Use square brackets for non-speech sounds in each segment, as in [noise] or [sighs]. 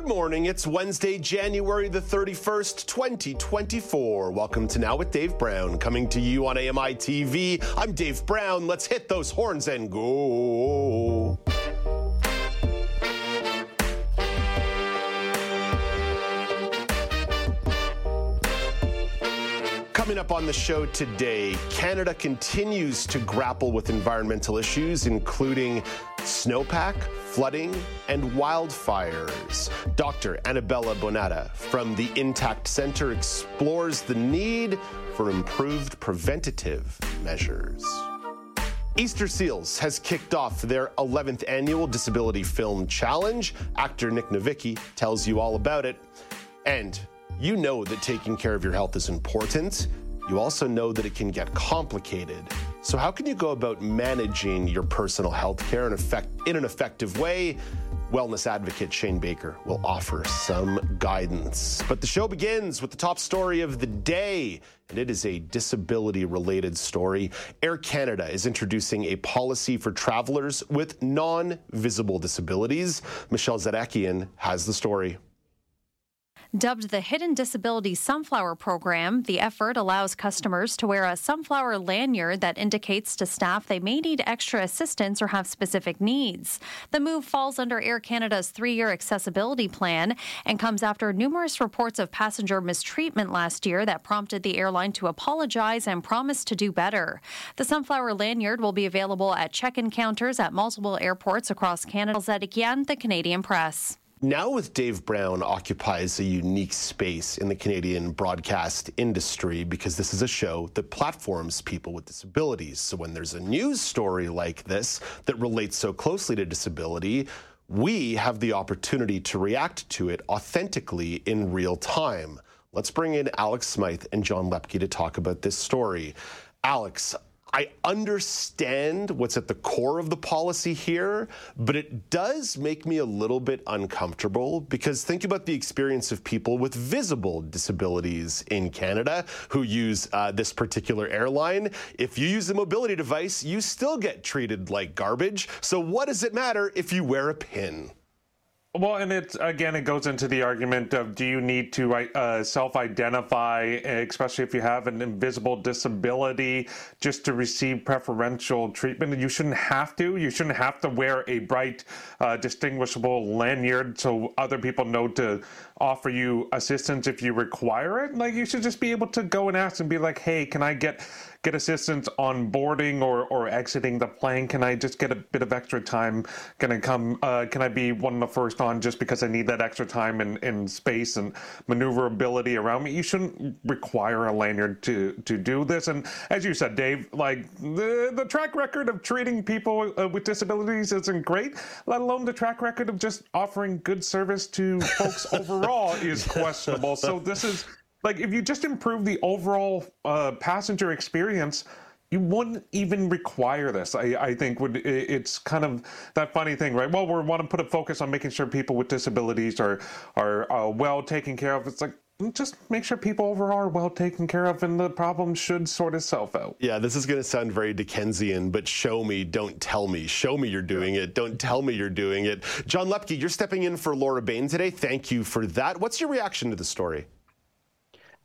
Good morning. It's Wednesday, January the 31st, 2024. Welcome to Now with Dave Brown, coming to you on AMI TV. I'm Dave Brown. Let's hit those horns and go. Coming up on the show today, Canada continues to grapple with environmental issues, including snowpack, flooding, and wildfires. Dr. Anabela Bonada from the Intact Center explores the need for improved preventative measures. Easter Seals has kicked off their 11th annual Disability Film Challenge. Actor Nic Novicki tells you all about it. And you know that taking care of your health is important. You also know that it can get complicated. So, how can you go about managing your personal health care in, effect, in an effective way? Wellness advocate Shane Baker will offer some guidance. But the show begins with the top story of the day, and it is a disability related story. Air Canada is introducing a policy for travelers with non visible disabilities. Michelle Zadikian has the story. Dubbed the Hidden Disability Sunflower Program, the effort allows customers to wear a sunflower lanyard that indicates to staff they may need extra assistance or have specific needs. The move falls under Air Canada's three year accessibility plan and comes after numerous reports of passenger mistreatment last year that prompted the airline to apologize and promise to do better. The sunflower lanyard will be available at check in counters at multiple airports across Canada. Zadikian, the Canadian Press. Now with Dave Brown occupies a unique space in the Canadian broadcast industry because this is a show that platforms people with disabilities. So when there's a news story like this that relates so closely to disability, we have the opportunity to react to it authentically in real time. Let's bring in Alex Smythe and John Loeppky to talk about this story. Alex, I understand what's at the core of the policy here, but it does make me a little bit uncomfortable because think about the experience of people with visible disabilities in Canada who use uh, this particular airline. If you use a mobility device, you still get treated like garbage. So, what does it matter if you wear a pin? Well, and it's again, it goes into the argument of do you need to uh, self identify, especially if you have an invisible disability, just to receive preferential treatment? You shouldn't have to. You shouldn't have to wear a bright, uh, distinguishable lanyard so other people know to offer you assistance if you require it. Like, you should just be able to go and ask and be like, hey, can I get get assistance on boarding or, or exiting the plane? Can I just get a bit of extra time? Can I come? Uh, can I be one of the first on just because I need that extra time and in, space and maneuverability around me? You shouldn't require a lanyard to to do this. And as you said, Dave, like the the track record of treating people uh, with disabilities isn't great. Let alone the track record of just offering good service to folks [laughs] overall is questionable. So this is like if you just improve the overall uh, passenger experience you wouldn't even require this. I, I think would it's kind of that funny thing, right? Well, we want to put a focus on making sure people with disabilities are are uh, well taken care of. It's like just make sure people overall are well taken care of, and the problem should sort itself out. Yeah, this is going to sound very Dickensian, but show me, don't tell me. Show me you're doing it. Don't tell me you're doing it. John Loeppky, you're stepping in for Laura Bain today. Thank you for that. What's your reaction to the story?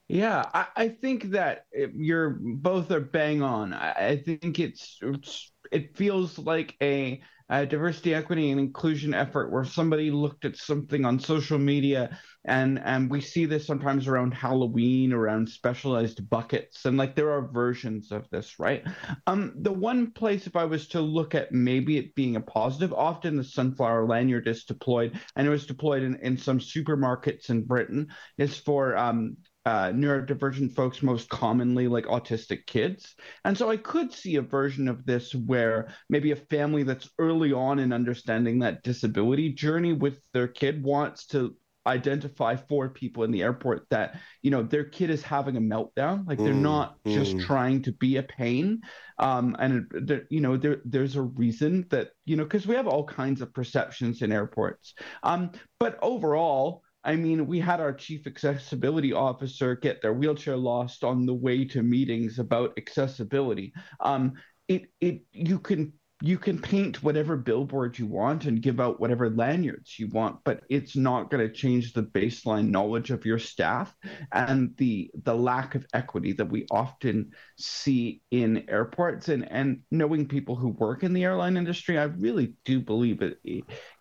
Yeah, I, I think that you're both are bang on. I, I think it's, it's, it feels like a, a, diversity, equity, and inclusion effort where somebody looked at something on social media, and and we see this sometimes around Halloween, around specialized buckets, and like there are versions of this, right? Um, the one place, if I was to look at maybe it being a positive, often the sunflower lanyard is deployed, and it was deployed in, in some supermarkets in Britain, is for um uh, neurodivergent folks most commonly like autistic kids. And so I could see a version of this where maybe a family that's early on in understanding that disability journey with their kid wants to identify for people in the airport that you know their kid is having a meltdown like they're mm, not mm. just trying to be a pain um, and you know there there's a reason that you know because we have all kinds of perceptions in airports um, but overall I mean, we had our chief accessibility officer get their wheelchair lost on the way to meetings about accessibility. Um, it it you can you can paint whatever billboard you want and give out whatever lanyards you want but it's not going to change the baseline knowledge of your staff and the the lack of equity that we often see in airports and and knowing people who work in the airline industry i really do believe it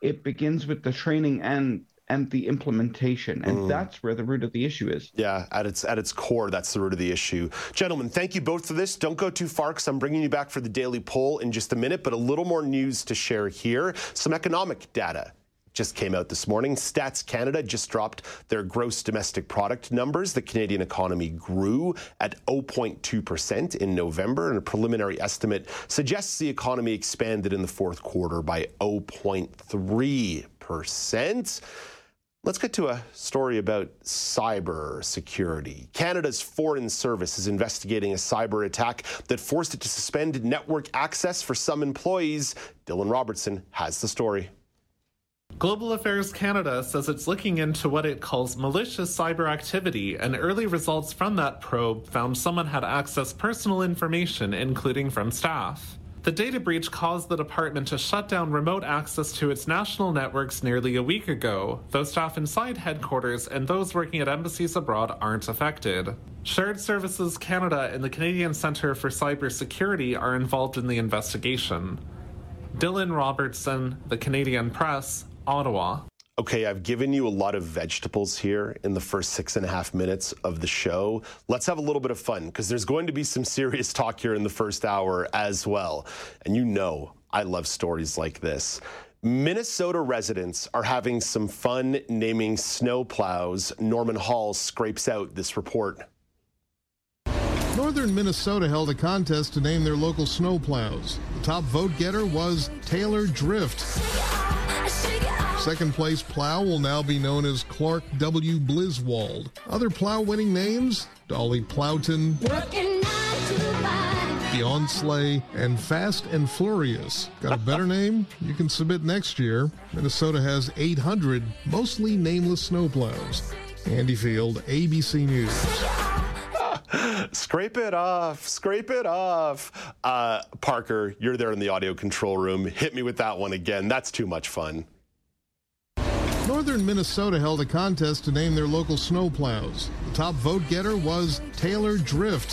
it begins with the training and and the implementation and mm. that's where the root of the issue is yeah at its at its core that's the root of the issue gentlemen thank you both for this don't go too far because i'm bringing you back for the daily poll in just a minute but a little more news to share here some economic data just came out this morning. Stats Canada just dropped their gross domestic product numbers. The Canadian economy grew at 0.2% in November, and a preliminary estimate suggests the economy expanded in the fourth quarter by 0.3%. Let's get to a story about cyber security. Canada's Foreign Service is investigating a cyber attack that forced it to suspend network access for some employees. Dylan Robertson has the story. Global Affairs Canada says it's looking into what it calls malicious cyber activity, and early results from that probe found someone had accessed personal information, including from staff. The data breach caused the department to shut down remote access to its national networks nearly a week ago, though staff inside headquarters and those working at embassies abroad aren't affected. Shared Services Canada and the Canadian Centre for Cybersecurity are involved in the investigation. Dylan Robertson, The Canadian Press, Ottawa okay, I've given you a lot of vegetables here in the first six and a half minutes of the show. Let's have a little bit of fun because there's going to be some serious talk here in the first hour as well. And you know, I love stories like this. Minnesota residents are having some fun naming snowplows. Norman Hall scrapes out this report. Northern Minnesota held a contest to name their local snowplows. The top vote getter was Taylor Drift. Second place plow will now be known as Clark W. Bliswald. Other plow winning names Dolly Plowton, Beyond Sleigh, and Fast and Furious. Got a better name? You can submit next year. Minnesota has 800 mostly nameless snowplows. Andy Field, ABC News. [laughs] scrape it off, scrape it off. Uh, Parker, you're there in the audio control room. Hit me with that one again. That's too much fun. Northern Minnesota held a contest to name their local snowplows. The top vote getter was Taylor Drift.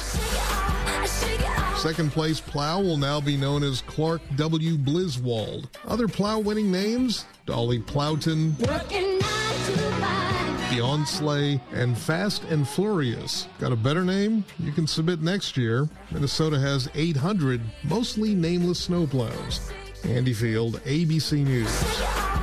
Second place plow will now be known as Clark W. Bliswald. Other plow winning names Dolly Plowton, Beyond Sleigh, and Fast and Furious. Got a better name? You can submit next year. Minnesota has 800 mostly nameless snowplows. Andy Field, ABC News.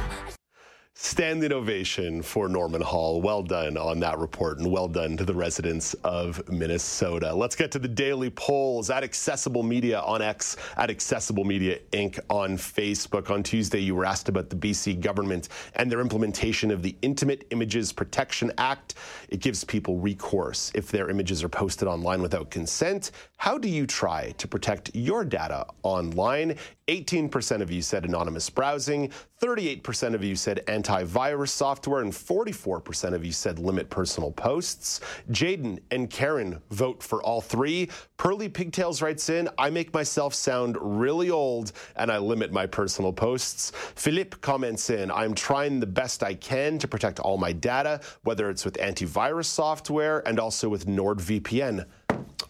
Standing ovation for Norman Hall. Well done on that report and well done to the residents of Minnesota. Let's get to the daily polls at Accessible Media on X, at Accessible Media Inc. on Facebook. On Tuesday, you were asked about the BC government and their implementation of the Intimate Images Protection Act. It gives people recourse if their images are posted online without consent. How do you try to protect your data online? 18% of you said anonymous browsing, 38% of you said antivirus software, and 44% of you said limit personal posts. Jaden and Karen vote for all three. Pearly Pigtails writes in, I make myself sound really old and I limit my personal posts. Philippe comments in, I'm trying the best I can to protect all my data, whether it's with antivirus software and also with NordVPN.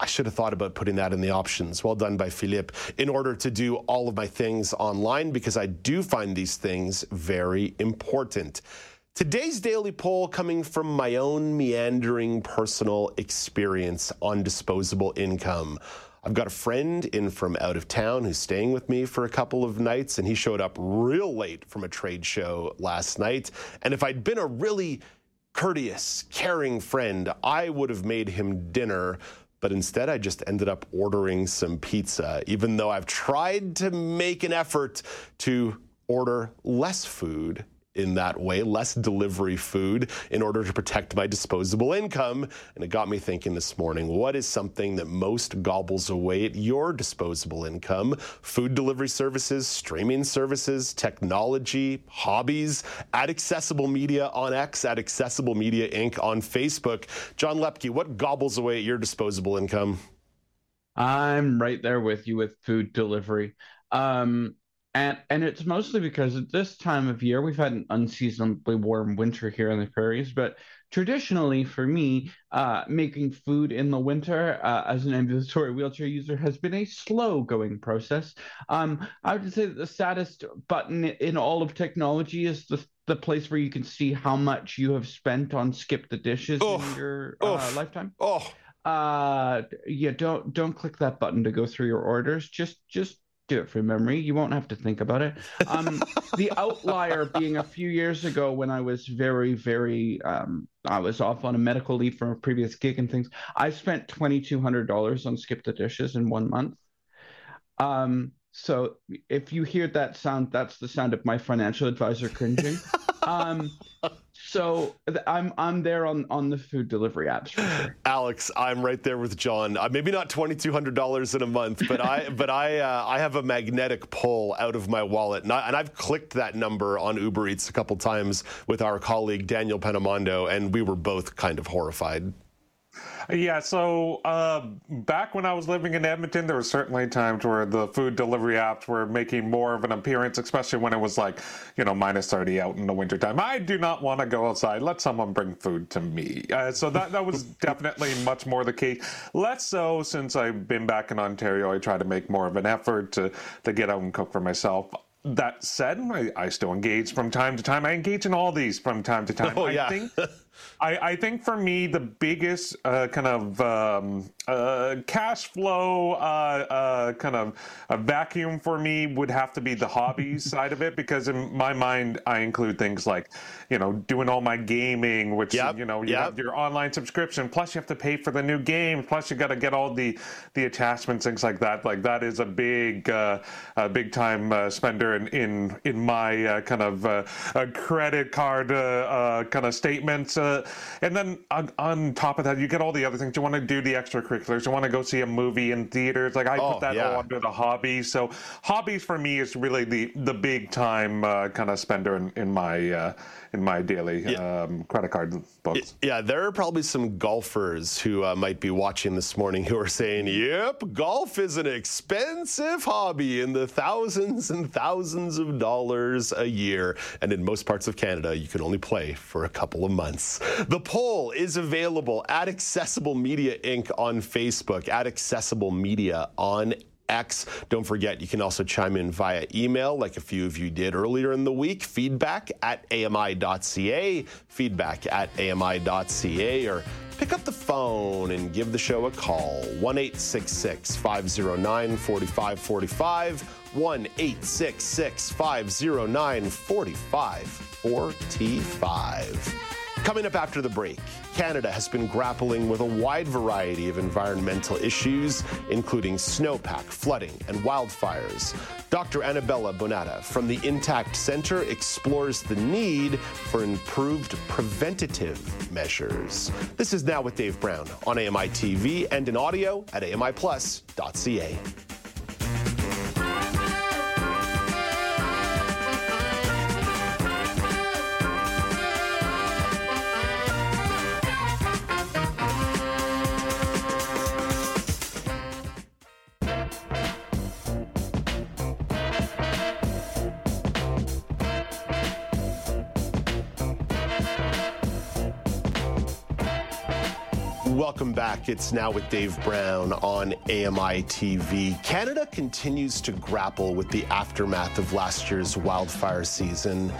I should have thought about putting that in the options. Well done by Philippe. In order to do all of my things online, because I do find these things very important. Today's daily poll coming from my own meandering personal experience on disposable income. I've got a friend in from out of town who's staying with me for a couple of nights, and he showed up real late from a trade show last night. And if I'd been a really courteous, caring friend, I would have made him dinner but instead I just ended up ordering some pizza, even though I've tried to make an effort to order less food in that way, less delivery food in order to protect my disposable income. And it got me thinking this morning what is something that most gobbles away at your disposable income? Food delivery services, streaming services, technology, hobbies, at Accessible Media on X, at Accessible Media Inc. on Facebook. John Loeppky, what gobbles away at your disposable income? I'm right there with you with food delivery. Um, and and it's mostly because at this time of year we've had an unseasonably warm winter here in the prairies but traditionally for me uh, making food in the winter uh, as an ambulatory wheelchair user has been a slow going process. Um, i would say that the saddest button in all of technology is the the place where you can see how much you have spent on skip the dishes in your uh, lifetime. Oh. Uh yeah don't don't click that button to go through your orders. Just just do it from memory. You won't have to think about it. Um, the outlier being a few years ago when I was very, very, um, I was off on a medical leave from a previous gig and things. I spent twenty two hundred dollars on skip the dishes in one month. Um, so if you hear that sound, that's the sound of my financial advisor cringing. So I'm I'm there on on the food delivery apps sure. [sighs] Alex, I'm right there with John. Uh, maybe not twenty two hundred dollars in a month, but I [laughs] but I uh, I have a magnetic pull out of my wallet, and, I, have clicked that number on Uber Eats a couple times with our colleague Daniel Penamondo, and we were both kind of horrified. Yeah, so uh, back when I was living in Edmonton, there were certainly times where the food delivery apps were making more of an appearance, especially when it was like, you know, minus 30 out in the wintertime. I do not want to go outside. Let someone bring food to me. Uh, so that, that was [laughs] definitely much more the case. Less so since I've been back in Ontario. I try to make more of an effort to, to get out and cook for myself that said, I, I, still engage from time to time. I engage in all these from time to time. Oh, yeah. I think [laughs] I, I, think for me, the biggest uh, kind of um, uh, cash flow uh, uh kind of a vacuum for me would have to be the hobbies [laughs] side of it because in my mind, I include things like, you know, doing all my gaming, which yep. you know, you yep. have your online subscription, plus you have to pay for the new game, plus you got to get all the the attachments, things like that. Like that is a big, uh, a big time uh, spender in in in my kind of credit card kind of statements and then on, on, top of that, you get all the other things. You want to do the extracurriculars. You want to go see a movie in theaters. Like I oh, put that yeah. all under the hobbies. So hobbies for me is really the the big time uh, kind of spender in, in my uh, in my daily yeah. um, credit card books. Yeah, there are probably some golfers who uh, might be watching this morning who are saying, "Yep, golf is an expensive hobby in the thousands and thousands of dollars a year, and in most parts of Canada, you can only play for a couple of months." The poll is available at Accessible Media Inc. on Facebook, at Accessible Media on X. Don't forget, you can also chime in via email, like a few of you did earlier in the week. Feedback at ami.ca, feedback at ami.ca, or pick up the phone and give the show a call. 1 509 4545. 1 509 4545. Coming up after the break, Canada has been grappling with a wide variety of environmental issues, including snowpack, flooding, and wildfires. Dr. Anabela Bonada from the Intact Center explores the need for improved preventative measures. This is Now with Dave Brown on AMI TV and in audio at amiplus.ca. It's now with Dave Brown on AMI TV. Canada continues to grapple with the aftermath of last year's wildfire season,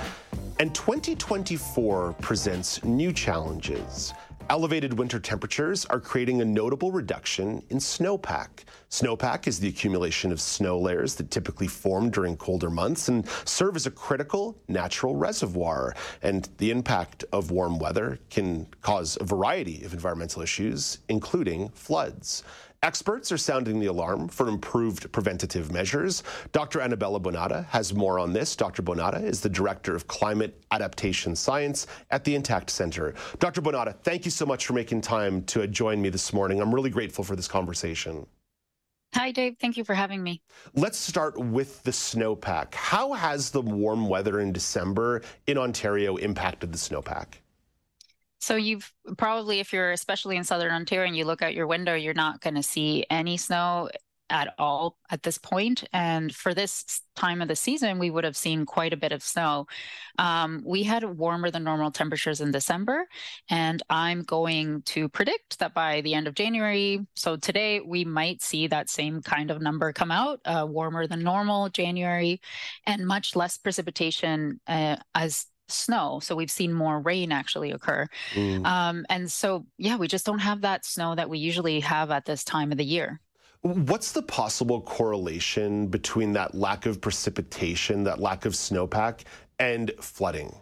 and 2024 presents new challenges. Elevated winter temperatures are creating a notable reduction in snowpack. Snowpack is the accumulation of snow layers that typically form during colder months and serve as a critical natural reservoir. And the impact of warm weather can cause a variety of environmental issues, including floods. Experts are sounding the alarm for improved preventative measures. Dr. Anabela Bonada has more on this. Dr. Bonada is the Director of Climate Adaptation Science at the Intact Center. Dr. Bonada, thank you so much for making time to join me this morning. I'm really grateful for this conversation. Hi, Dave. Thank you for having me. Let's start with the snowpack. How has the warm weather in December in Ontario impacted the snowpack? So you've probably, if you're especially in southern Ontario and you look out your window, you're not going to see any snow at all at this point. And for this time of the season, we would have seen quite a bit of snow. Um, we had warmer than normal temperatures in December, and I'm going to predict that by the end of January, so today, we might see that same kind of number come out, uh, warmer than normal January, and much less precipitation uh, as snow. So we've seen more rain actually occur. Mm. Um, and so, yeah, we just don't have that snow that we usually have at this time of the year. What's the possible correlation between that lack of precipitation, that lack of snowpack, and flooding?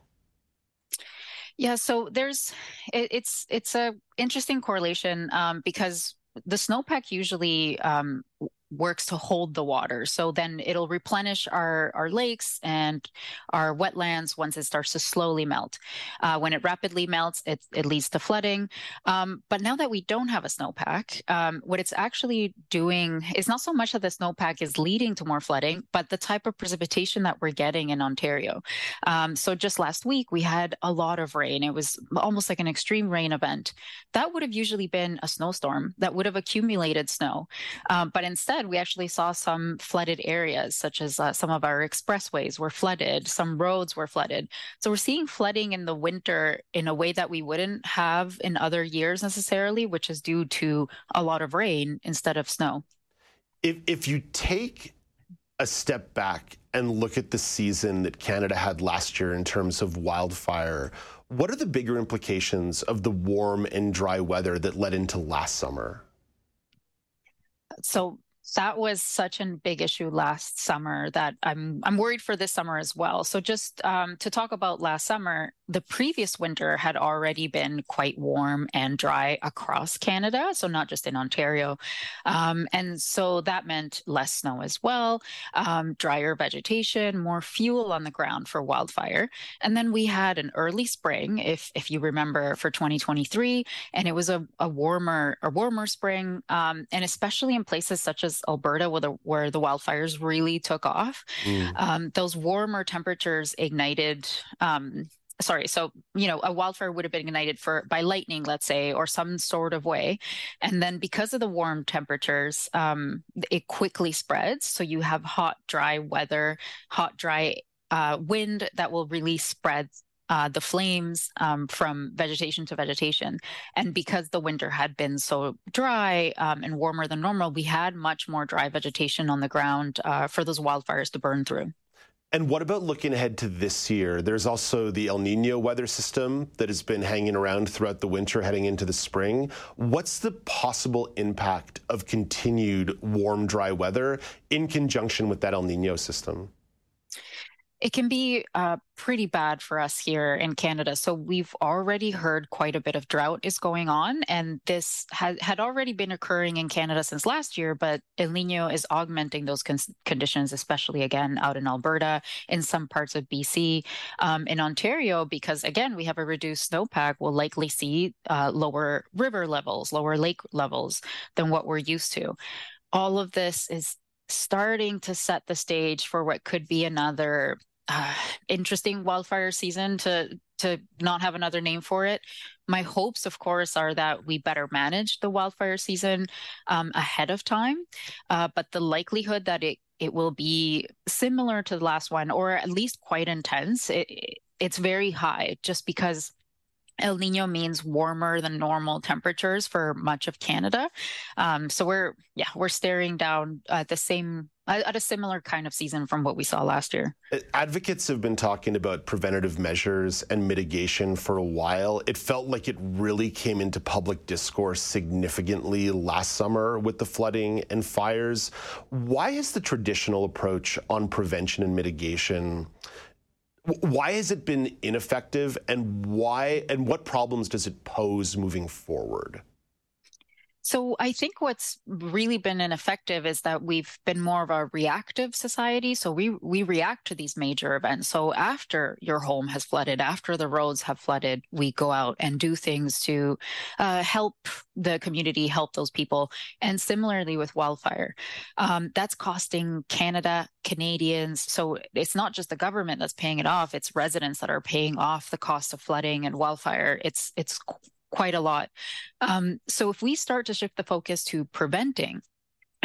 Yeah, so there's it, it's it's a interesting correlation um, because the snowpack usually um, works to hold the water. So then it'll replenish our, our lakes and our wetlands once it starts to slowly melt. Uh, when it rapidly melts, it, it leads to flooding. Um, but now that we don't have a snowpack, um, what it's actually doing is not so much that the snowpack is leading to more flooding, but the type of precipitation that we're getting in Ontario. Um, so just last week, we had a lot of rain. It was almost like an extreme rain event. That would have usually been a snowstorm that would have accumulated snow. Um, but instead, said, we actually saw some flooded areas, such as uh, some of our expressways were flooded, some roads were flooded. So we're seeing flooding in the winter in a way that we wouldn't have in other years necessarily, which is due to a lot of rain instead of snow. If, if you take a step back and look at the season that Canada had last year in terms of wildfire, what are the bigger implications of the warm and dry weather that led into last summer? So that was such a big issue last summer that I'm I'm worried for this summer as well. So just um, to talk about last summer, the previous winter had already been quite warm and dry across Canada, so not just in Ontario, um, and so that meant less snow as well, um, drier vegetation, more fuel on the ground for wildfire, and then we had an early spring, if if you remember, for 2023, and it was a, a warmer a warmer spring, um, and especially in places such as Alberta, where the, where the wildfires really took off. Mm. Um, those warmer temperatures ignited um, sorry so you know a wildfire would have been ignited for by lightning let's say or some sort of way and then because of the warm temperatures um, it quickly spreads so you have hot dry weather hot dry uh, wind that will really spread uh, the flames um, from vegetation to vegetation. And because the winter had been so dry um, and warmer than normal, we had much more dry vegetation on the ground uh, for those wildfires to burn through. And what about looking ahead to this year? There's also the El Nino weather system that has been hanging around throughout the winter, heading into the spring. What's the possible impact of continued warm, dry weather in conjunction with that El Nino system? It can be uh, pretty bad for us here in Canada. So we've already heard quite a bit of drought is going on, and this had had already been occurring in Canada since last year. But El Nino is augmenting those con- conditions, especially again out in Alberta, in some parts of BC, um, in Ontario, because again we have a reduced snowpack. We'll likely see uh, lower river levels, lower lake levels than what we're used to. All of this is starting to set the stage for what could be another uh, interesting wildfire season to to not have another name for it. My hopes, of course, are that we better manage the wildfire season um, ahead of time, uh, but the likelihood that it it will be similar to the last one, or at least quite intense, it, it's very high, just because El Nino means warmer than normal temperatures for much of Canada. Um, so we're yeah we're staring down at the same at a similar kind of season from what we saw last year. Uh, advocates have been talking about preventative measures and mitigation for a while. It felt like it really came into public discourse significantly last summer with the flooding and fires. Why has the traditional approach on prevention and mitigation why has it been ineffective and why and what problems does it pose moving forward? So I think what's really been ineffective is that we've been more of a reactive society. So we we react to these major events. So after your home has flooded, after the roads have flooded, we go out and do things to uh, help the community, help those people. And similarly with wildfire, um, that's costing Canada, Canadians. So it's not just the government that's paying it off; it's residents that are paying off the cost of flooding and wildfire. It's it's quite a lot. Um, so if we start to shift the focus to preventing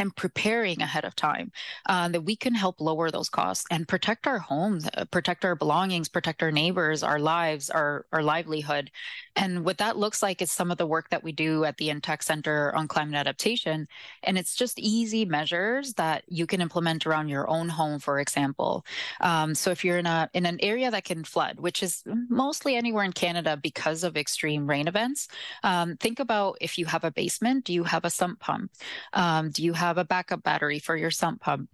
and preparing ahead of time uh, that we can help lower those costs and protect our homes uh, protect our belongings protect our neighbors our lives our our livelihood. And what that looks like is some of the work that we do at the Intact Center on climate adaptation. And it's just easy measures that you can implement around your own home for example. Um, so if you're in a in an area that can flood which is mostly anywhere in Canada because of extreme rain events um, think about if you have a basement do you have a sump pump? Um, do you have a backup battery for your sump pump.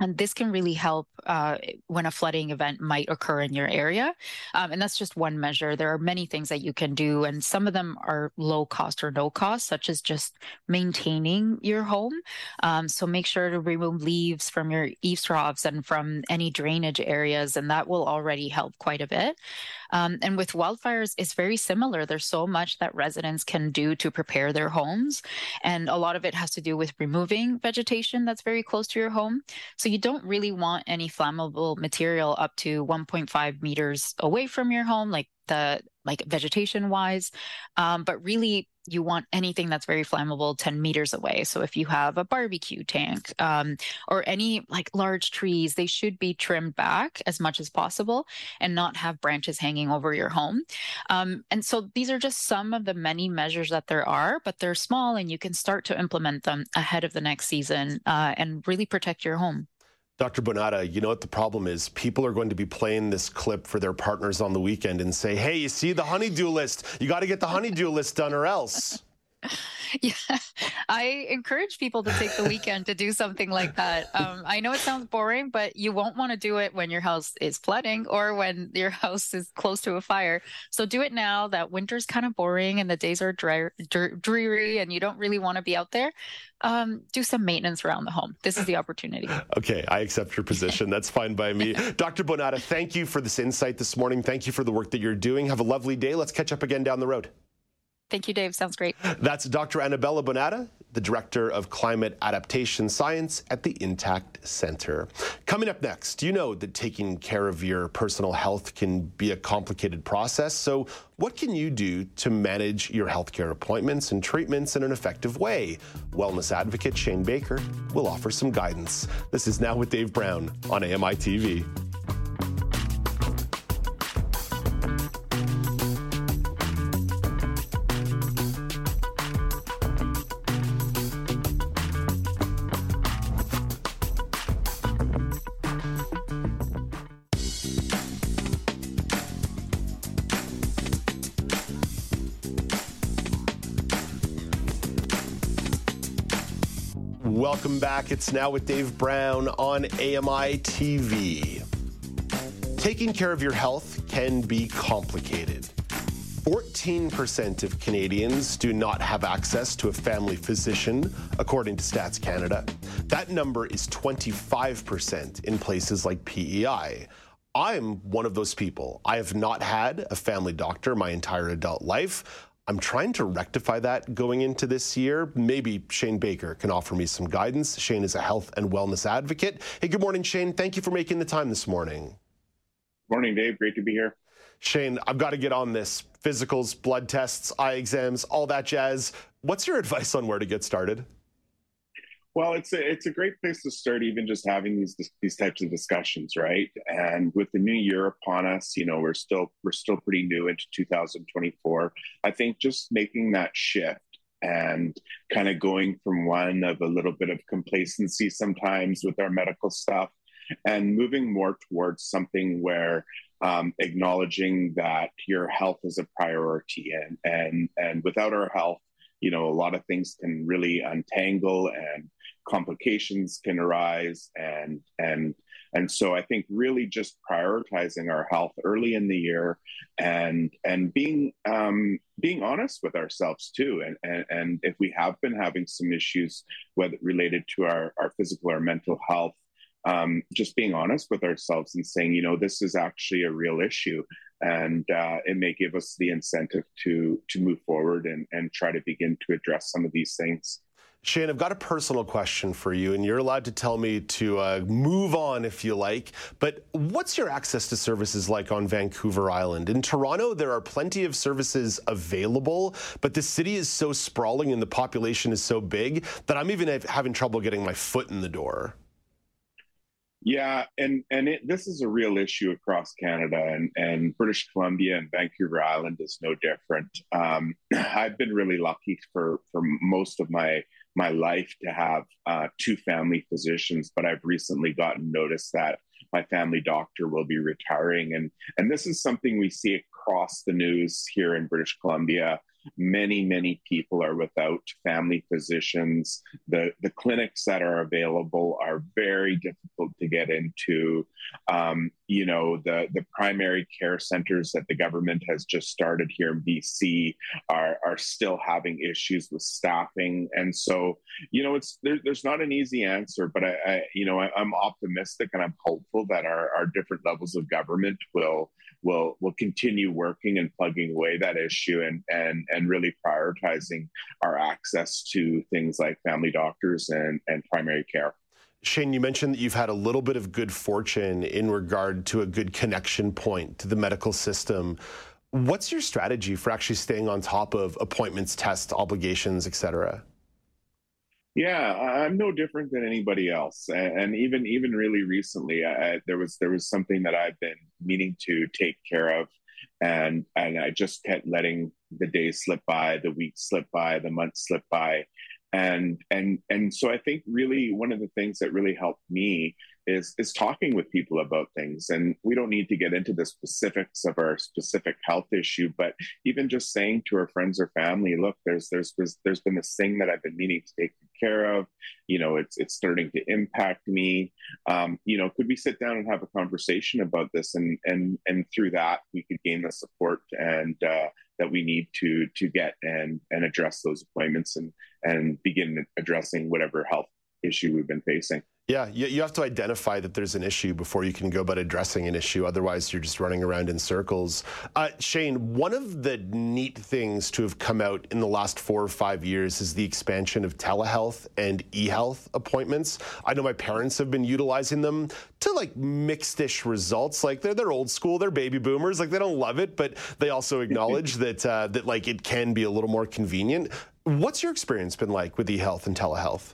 And this can really help uh, when a flooding event might occur in your area. Um, and that's just one measure. There are many things that you can do, and some of them are low cost or no cost, such as just maintaining your home. Um, so make sure to remove leaves from your eaves troughs and from any drainage areas, and that will already help quite a bit. Um, and with wildfires, it's very similar. There's so much that residents can do to prepare their homes. And a lot of it has to do with removing vegetation that's very close to your home. So you don't really want any flammable material up to 1.5 meters away from your home, like the like vegetation wise. Um, but really, you want anything that's very flammable 10 meters away. So if you have a barbecue tank um, or any like large trees, they should be trimmed back as much as possible and not have branches hanging over your home. Um, and so these are just some of the many measures that there are, but they're small and you can start to implement them ahead of the next season uh, and really protect your home. Dr. Bonada, you know what the problem is? People are going to be playing this clip for their partners on the weekend and say, hey, you see the honeydew list? You got to get the honeydew list done or else. [laughs] Yeah, I encourage people to take the [laughs] weekend to do something like that. Um, I know it sounds boring, but you won't want to do it when your house is flooding or when your [laughs] house is close to a fire. So do it now that winter's kind of boring and the days are dry, dreary and you don't really want to be out there. Um, do some maintenance around the home. This is the opportunity. Okay, I accept your position. That's fine by me. Dr. Bonada, thank you for this insight this morning. Thank you for the work that you're doing. Have a lovely day. Let's catch up again down the road. Thank you, Dave. Sounds great. That's Dr. Anabela Bonada, the Director of Climate Adaptation Science at the Intact Center. Coming up next, you know that taking care of your personal health can be a complicated process. So, what can you do to manage your healthcare appointments and treatments in an effective way? Wellness advocate Shane Baker will offer some guidance. This is Now with Dave Brown on AMI TV. Welcome back. It's now with Dave Brown on AMI TV. Taking care of your health can be complicated. 14% of Canadians do not have access to a family physician, according to Stats Canada. That number is 25% in places like PEI. I'm one of those people. I have not had a family doctor my entire adult life. I'm trying to rectify that going into this year. Maybe Shane Baker can offer me some guidance. Shane is a health and wellness advocate. Hey, good morning, Shane. Thank you for making the time this morning. Morning, Dave. Great to be here. Shane, I've got to get on this. Physicals, blood tests, eye exams, all that jazz. What's your advice on where to get started? Well, it's a it's a great place to start, even just having these these types of discussions, right? And with the new year upon us, you know, we're still we're still pretty new into 2024. I think just making that shift and kind of going from one of a little bit of complacency sometimes with our medical stuff, and moving more towards something where um, acknowledging that your health is a priority, and and and without our health, you know, a lot of things can really untangle and complications can arise and and And so I think really just prioritizing our health early in the year and and being um, being honest with ourselves too. And, and and if we have been having some issues whether related to our, our physical or mental health, um, just being honest with ourselves and saying, you know, this is actually a real issue, and uh, it may give us the incentive to to move forward and and try to begin to address some of these things. Shane, I've got a personal question for you, and you're allowed to tell me to uh, move on if you like. But what's your access to services like on Vancouver Island? In Toronto, there are plenty of services available, but the city is so sprawling and the population is so big that I'm even having trouble getting my foot in the door. Yeah, and and it, this is a real issue across Canada, and and British Columbia and Vancouver Island is no different. Um, [clears throat] I've been really lucky for for most of my my life to have uh, two family physicians, but I've recently gotten notice that my family doctor will be retiring, and and this is something we see across the news here in British Columbia many many people are without family physicians. The the clinics that are available are very difficult to get into. Um, you know the the primary care centers that the government has just started here in BC are are still having issues with staffing. And so you know it's there, there's not an easy answer but I, I you know I, I'm optimistic and I'm hopeful that our our different levels of government will will will continue working and plugging away that issue and and and really prioritizing our access to things like family doctors and and primary care. Shane, you mentioned that you've had a little bit of good fortune in regard to a good connection point to the medical system. What's your strategy for actually staying on top of appointments, tests, obligations, et cetera? Yeah, I'm no different than anybody else, and even even really recently, I, there was there was something that I've been meaning to take care of, and and I just kept letting the days slip by, the weeks slip by, the months slip by, and and and so I think really one of the things that really helped me is is talking with people about things. And we don't need to get into the specifics of our specific health issue but even just saying to our friends or family look there's there's there's, been this thing that i've been meaning to take care of. You know it's it's starting to impact me. Um, you know could we sit down and have a conversation about this? And and and through that we could gain the support and uh, that we need to to get and and address those appointments and and begin addressing whatever health issue we've been facing yeah, you, you have to identify that there's an issue before you can go about addressing an issue. Otherwise, you're just running around in circles. Uh, Shane, one of the neat things to have come out in the last four or five years is the expansion of telehealth and e-health appointments. I know my parents have been utilizing them to like mixed-ish results. Like they're they're old school, they're baby boomers. Like they don't love it, but they also [laughs] acknowledge that uh, that like it can be a little more convenient. What's your experience been like with e-health and telehealth?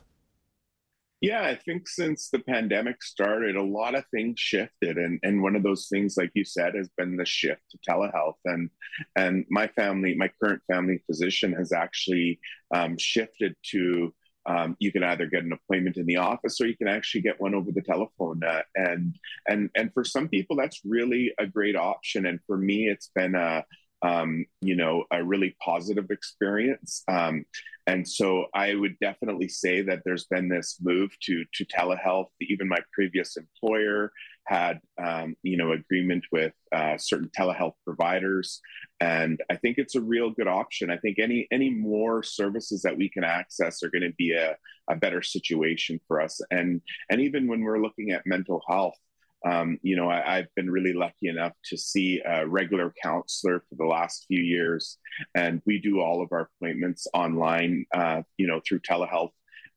Yeah, I think since the pandemic started, a lot of things shifted, and and one of those things, like you said, has been the shift to telehealth. And and my family, my current family physician, has actually um, shifted to um, you can either get an appointment in the office or you can actually get one over the telephone. Uh, and and and for some people, that's really a great option. And for me, it's been a um, you know, a really positive experience. Um, and so I would definitely say that there's been this move to to telehealth. Even my previous employer had, um, you know, agreement with uh, certain telehealth providers, and I think it's a real good option. I think any any more services that we can access are going to be a, a better situation for us. And and even when we're looking at mental health, um, you know, I, have been really lucky enough to see a regular counselor for the last few years, and we do all of our appointments online, uh, you know, through telehealth.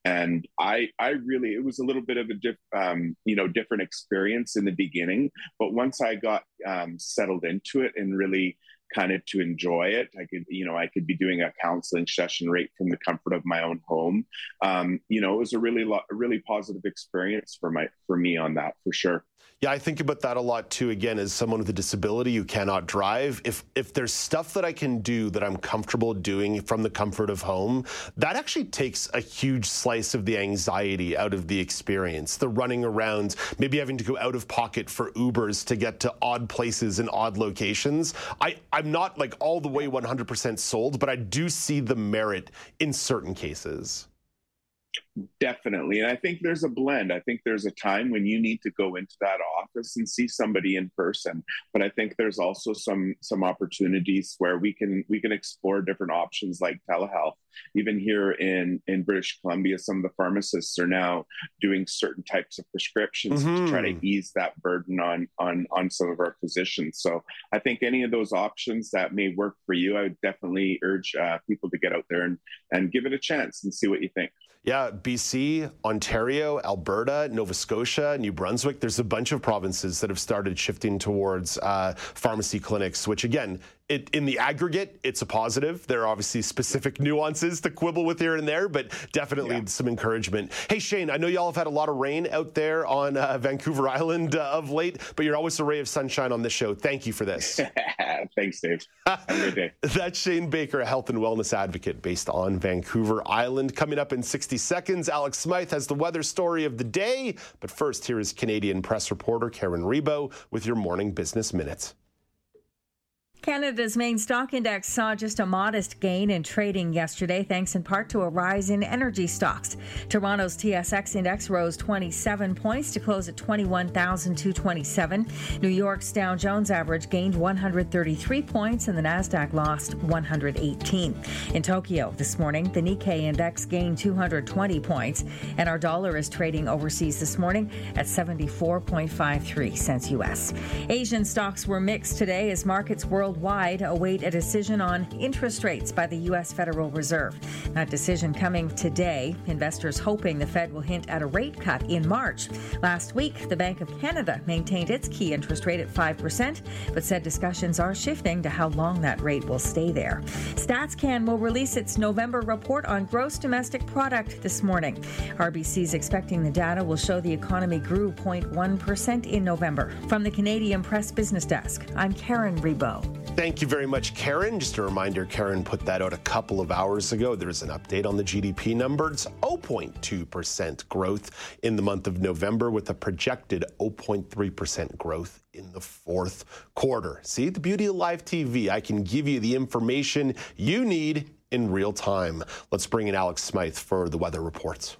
And I, I really, it was a little bit of a, diff, um, you know, different experience in the beginning, but once I got um, settled into it and really kind of to enjoy it. I could, you know, I could be doing a counseling session right from the comfort of my own home. Um, you know, it was a really, lo- a really positive experience for my, for me on that for sure. Yeah, I think about that a lot too. Again, as someone with a disability who cannot drive, if if there's stuff that I can do that I'm comfortable doing from the comfort of home, that actually takes a huge slice of the anxiety out of the experience. The running around, maybe having to go out of pocket for Ubers to get to odd places and odd locations. I I'm not like all the way 100% sold, but I do see the merit in certain cases. Definitely. And I think there's a blend. I think there's a time when you need to go into that office and see somebody in person. But I think there's also some some opportunities where we can we can explore different options like telehealth. Even here in in British Columbia, some of the pharmacists are now doing certain types of prescriptions mm-hmm. to try to mm-hmm. ease that burden on on on some of our physicians. So I think any of those options that may work for you, I would definitely urge uh, people to get out there and and give it a chance and see what you think. Yeah, BC, Ontario, Alberta, Nova Scotia, New Brunswick. There's a bunch of provinces that have started shifting towards uh, pharmacy clinics, which again it, in the aggregate, it's a positive. There are obviously specific nuances to quibble with here and there, but definitely yeah. some encouragement. Hey, Shane, I know y'all have had a lot of rain out there on uh, Vancouver [laughs] Island uh, of late, but you're always a ray of sunshine on this show. Thank you for this. [laughs] Thanks, Dave. Have a day. [laughs] That's Shane Baker, a health and wellness advocate based on Vancouver Island. Coming up in 60 seconds, Alex Smythe has the weather story of the day. But first, here is Canadian press reporter Karen Rebo with your morning business minute. Canada's main stock index saw just a modest gain in trading yesterday, thanks in part to a rise in energy stocks. Toronto's TSX index rose 27 points to close at 21,227. New York's Dow Jones average gained 133 points, and the Nasdaq lost 118. In Tokyo this morning, the Nikkei index gained 220 points, and our dollar is trading overseas this morning at 74.53 cents U.S. Asian stocks were mixed today as markets worldwide worldwide await a decision on interest rates by the U.S. Federal Reserve. That decision coming today. Investors hoping the Fed will hint at a rate cut in March. Last week, the Bank of Canada maintained its key interest rate at 5%, but said discussions are shifting to how long that rate will stay there. StatsCan will release its November report on gross domestic product this morning. RBC is expecting the data will show the economy grew 0.1% in November. From the Canadian Press Business Desk, I'm Karen Rebo. Thank you very much, Karen. Just a reminder, Karen put that out a couple of hours ago. There's an update on the GDP numbers 0.2% growth in the month of November, with a projected 0.3% growth in the fourth quarter. See the beauty of live TV. I can give you the information you need in real time. Let's bring in Alex Smythe for the weather reports.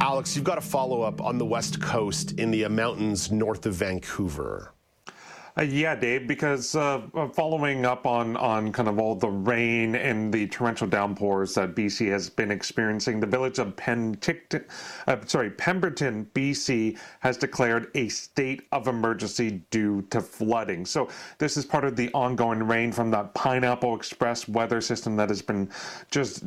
Alex, you've got a follow up on the West Coast in the mountains north of Vancouver. Uh, yeah, Dave, because uh, uh, following up on, on kind of all the rain and the torrential downpours that BC has been experiencing, the village of uh, sorry, Pemberton, BC, has declared a state of emergency due to flooding. So this is part of the ongoing rain from that Pineapple Express weather system that has been just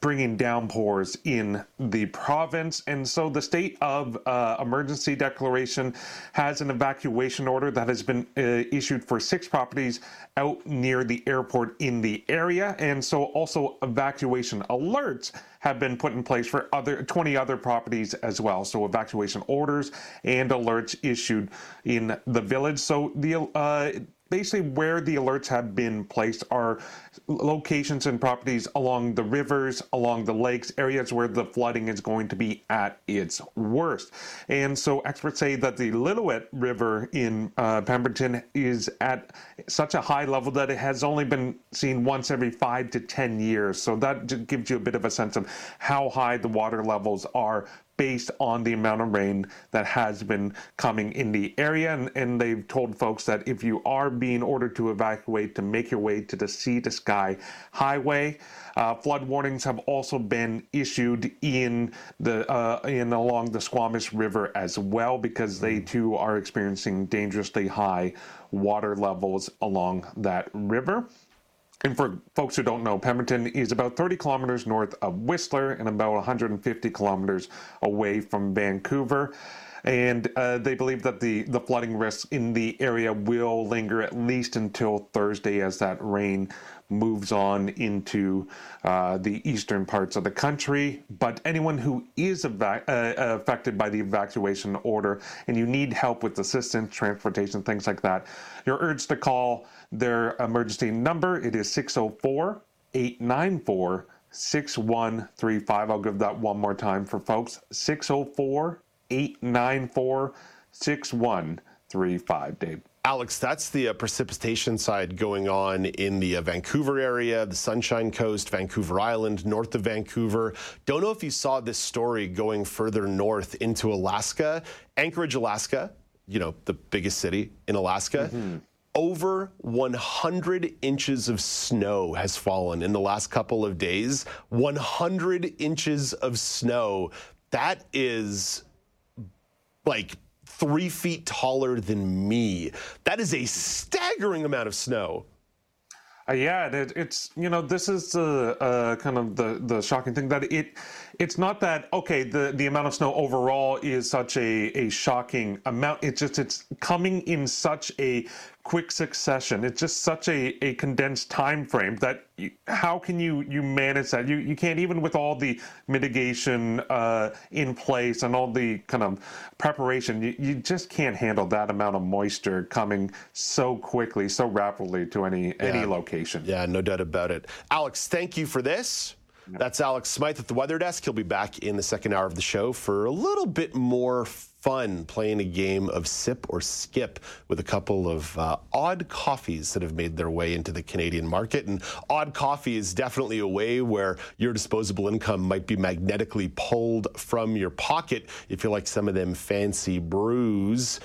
bringing downpours in the province. And so the state of uh, emergency declaration has an evacuation order that has been issued for six properties out near the airport in the area. And so also evacuation alerts have been put in place for other 20 other properties as well. So evacuation orders and alerts issued in the village. So the uh, basically where the alerts have been placed are locations and properties along the rivers, along the lakes, areas where the flooding is going to be at its worst. And so experts say that the Lillooet River in uh, Pemberton is at such a high level that it has only been seen once every five to 10 years. So that gives you a bit of a sense of how high the water levels are based on the amount of rain that has been coming in the area. And, and, they've told folks that if you are being ordered to evacuate, to make your way to the Sea to Sky Highway. Uh, flood warnings have also been issued in the uh, in along the Squamish River as well because they too are experiencing dangerously high water levels along that river. And for folks who don't know, Pemberton is about 30 kilometers north of Whistler and about 150 kilometers away from Vancouver. And uh, they believe that the, the flooding risk in the area will linger at least until Thursday as that rain moves on into uh, the eastern parts of the country. But anyone who is eva- uh, affected by the evacuation order and you need help with assistance, transportation, things like that, you're urged to call their emergency number. It is 604 894 6135. I'll give that one more time for folks 604 894 6135. Dave. Alex, that's the uh, precipitation side going on in the uh, Vancouver area, the Sunshine Coast, Vancouver Island, north of Vancouver. Don't know if you saw this story going further north into Alaska, Anchorage, Alaska, you know, the biggest city in Alaska. Mm-hmm. Over 100 inches of snow has fallen in the last couple of days. 100 inches of snow. That is like three feet taller than me. That is a staggering amount of snow. Uh, yeah, it, it's you know this is the uh, kind of the the shocking thing that it it's not that okay the the amount of snow overall is such a a shocking amount. It's just it's coming in such a quick succession. It's just such a, a condensed time frame that you, how can you you manage that? You you can't even with all the mitigation uh, in place and all the kind of preparation. You, you just can't handle that amount of moisture coming so quickly, so rapidly to any yeah. any location. Yeah, no doubt about it. Alex, thank you for this. That's Alex Smythe at the Weather Desk. He'll be back in the second hour of the show for a little bit more fun playing a game of sip or skip with a couple of uh, odd coffees that have made their way into the Canadian market. And odd coffee is definitely a way where your disposable income might be magnetically pulled from your pocket if you like some of them fancy brews.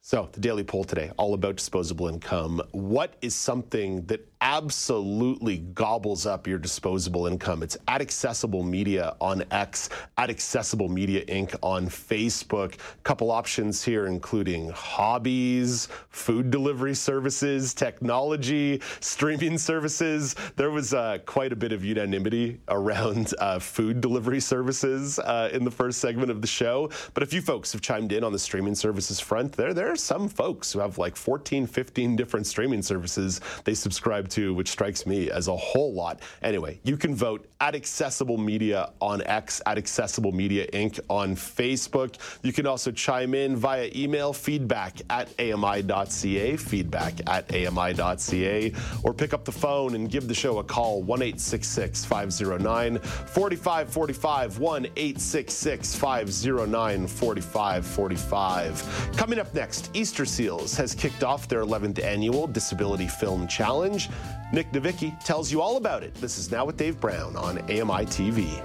So, the daily poll today, all about disposable income. What is something that absolutely gobbles up your disposable income? It's at Accessible Media on X, at Accessible Media Inc. on Facebook. Couple options here, including hobbies, food delivery services, technology, streaming services. There was uh, quite a bit of unanimity around uh, food delivery services uh, in the first segment of the show. But a few folks have chimed in on the streaming services front. There, there are some folks who have like 14, 15 different streaming services they subscribe which strikes me as a whole lot. Anyway, you can vote at Accessible Media on X, at Accessible Media Inc. on Facebook. You can also chime in via email feedback at ami.ca, feedback at ami.ca, or pick up the phone and give the show a call 1 509 4545, 1 509 4545. Coming up next, Easter Seals has kicked off their 11th annual Disability Film Challenge. Nic Novicki tells you all about it. This is Now with Dave Brown on AMI TV.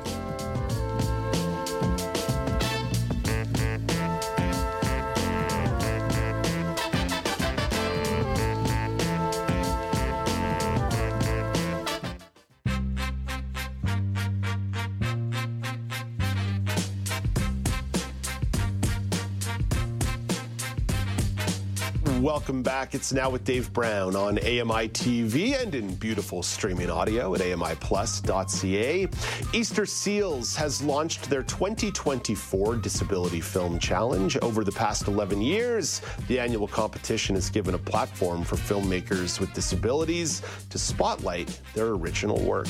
Welcome back. It's now with Dave Brown on AMI TV and in beautiful streaming audio at AMIplus.ca. Easter Seals has launched their 2024 Disability Film Challenge. Over the past 11 years, the annual competition has given a platform for filmmakers with disabilities to spotlight their original work.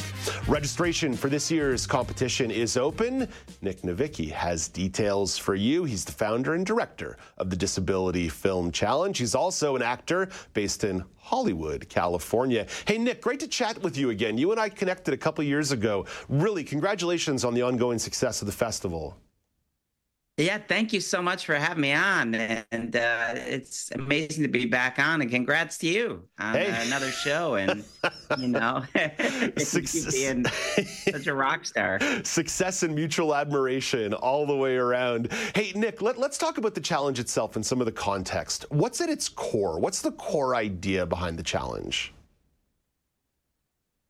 Registration for this year's competition is open. Nic Novicki has details for you. He's the founder and director of the Disability Film Challenge. He's also an actor based in Hollywood, California. Hey, Nic, great to chat with you again. You and I connected a couple years ago. Really, congratulations on the ongoing success of the festival. Yeah, thank you so much for having me on, and uh, it's amazing to be back on. And congrats to you on hey. another show, and [laughs] you know, [laughs] Success. being such a rock star. Success and mutual admiration all the way around. Hey, Nic, let, let's talk about the challenge itself and some of the context. What's at its core? What's the core idea behind the challenge?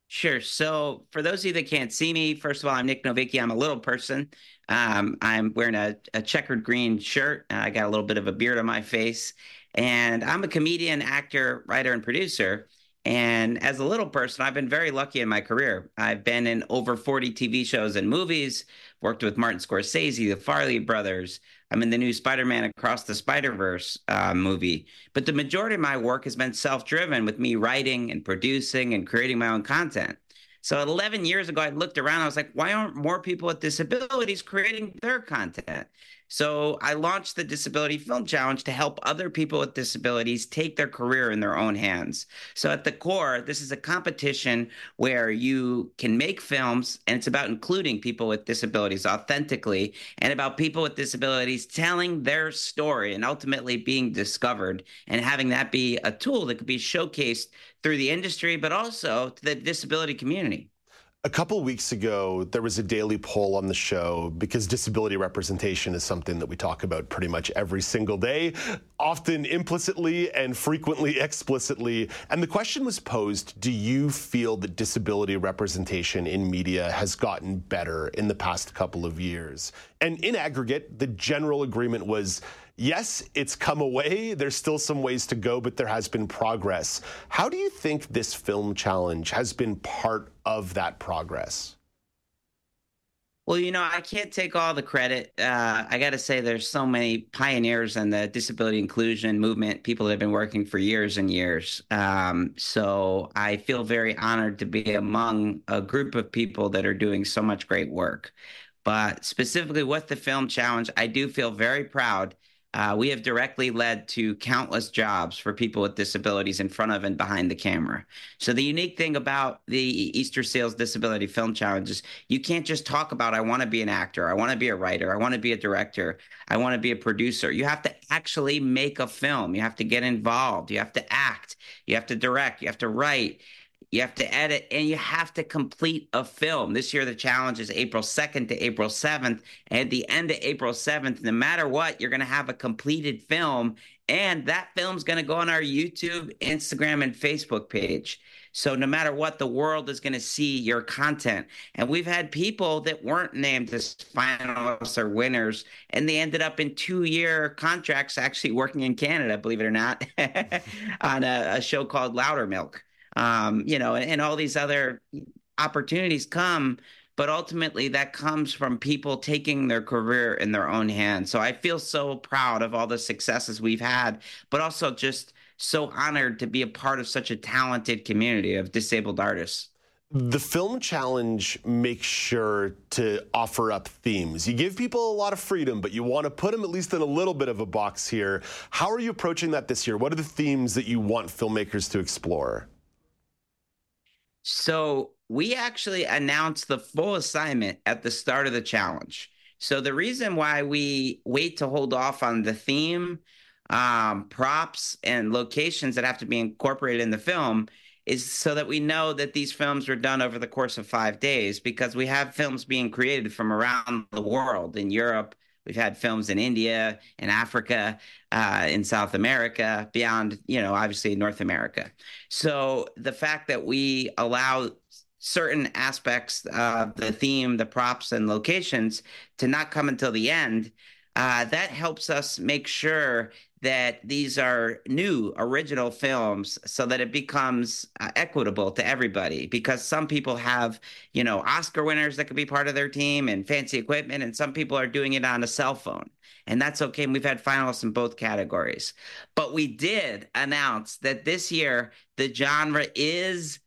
Sure. So, for those of you that can't see me, first of all, I'm Nic Novicki. I'm a little person. Um, I'm wearing a, a, checkered green shirt. I got a little bit of a beard on my face. And I'm a comedian, actor, writer, and producer. And as a little person, I've been very lucky in my career. I've been in over 40 TV shows and movies, worked with Martin Scorsese, the Farley brothers. I'm in the new Spider Man Across the Spider Verse uh, movie. But the majority of my work has been self driven with me writing and producing and creating my own content. So 11 years ago, I looked around. I was like, why aren't more people with disabilities creating their content? So I launched the Disability Film Challenge to help other people with disabilities take their career in their own hands. So at the core, this is a competition where you can make films, and it's about including people with disabilities authentically and about people with disabilities telling their story and ultimately being discovered and having that be a tool that could be showcased through the industry, but also to the disability community. A couple weeks ago, there was a daily poll on the show because disability representation is something that we talk about pretty much every single day, often implicitly and frequently [laughs] explicitly. And the question was posed Do you feel that disability representation in media has gotten better in the past couple of years? And in aggregate, the general agreement was yes, it's come away. There's still some ways to go, but there has been progress. How do you think this film challenge has been part of that progress? Well, you know, I can't take all the credit. Uh, I got to say, there's so many pioneers in the disability inclusion movement, people that have been working for years and years. Um, so I feel very honored to be among a group of people that are doing so much great work. But specifically with the film challenge, I do feel very proud uh, we have directly led to countless jobs for people with disabilities in front of and behind the camera. So the unique thing about the Easterseals Disability Film Challenge is you can't just talk about I want to be an actor, I want to be a writer, I want to be a director, I want to be a producer. You have to actually make a film. You have to get involved. You have to act. You have to direct. You have to write you have to edit and you have to complete a film. This year, the challenge is April 2nd to April 7th. And at the end of April 7th, no matter what, you're going to have a completed film. And that film's going to go on our YouTube, Instagram, and Facebook page. So no matter what, the world is going to see your content. And we've had people that weren't named as finalists or winners, and they ended up in two-year contracts actually working in Canada, believe it or not, [laughs] on a, a show called Loudermilk um, you know, and, and all these other opportunities come but ultimately that comes from people taking their career in their own hands. So I feel so proud of all the successes we've had, but also just so honored to be a part of such a talented community of disabled artists. The film challenge makes sure to offer up themes. You give people a lot of freedom, but you want to put them at least in a little bit of a box here. How are you approaching that this year? What are the themes that you want filmmakers to explore? So we actually announced the full assignment at the start of the challenge. So the reason why we wait to hold off on the theme, um, props, and locations that have to be incorporated in the film is so that we know that these films were done over the course of five days because we have films being created from around the world in Europe, We've had films in India, in Africa, uh, in South America, beyond, you know, obviously North America. So the fact that we allow certain aspects of the theme, the props, and locations to not come until the end, uh, that helps us make sure that these are new original films so that it becomes uh, equitable to everybody because some people have you know oscar winners that could be part of their team and fancy equipment and some people are doing it on a cell phone. And that's okay and we've had finalists in both categories. But we did announce that this year the genre is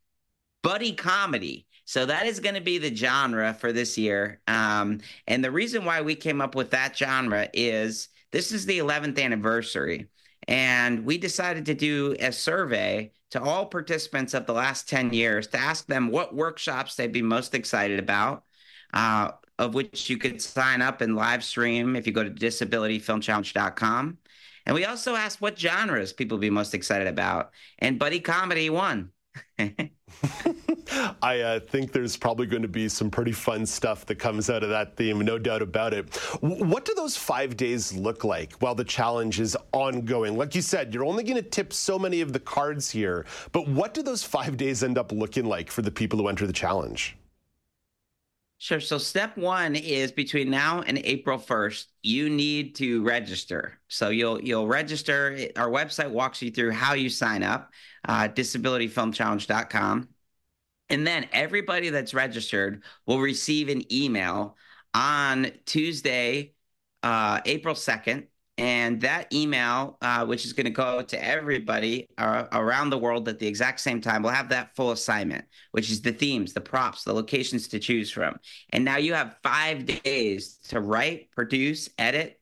buddy comedy. So that is going to be the genre for this year um, and the reason why we came up with that genre is this is the 11th anniversary. And we decided to do a survey to all participants of the last 10 years to ask them what workshops they'd be most excited about, uh, of which you could sign up and live stream if you go to disabilityfilmchallenge.com. And we also asked what genres people be most excited about. And Buddy Comedy won. [laughs] I uh, think there's probably going to be some pretty fun stuff that comes out of that theme, no doubt about it. W- what do those five days look like while the challenge is ongoing? Like you said, you're only going to tip so many of the cards here, but what do those five days end up looking like for the people who enter the challenge? Sure. So step one is between now and April 1st, you need to register. So you'll you'll register. Our website walks you through how you sign up, uh, disabilityfilmchallenge.com. And then everybody that's registered will receive an email on Tuesday, uh, April 2nd. And that email, uh, which is going to go to everybody uh, around the world at the exact same time, will have that full assignment, which is the themes, the props, the locations to choose from. And now you have five days to write, produce, edit,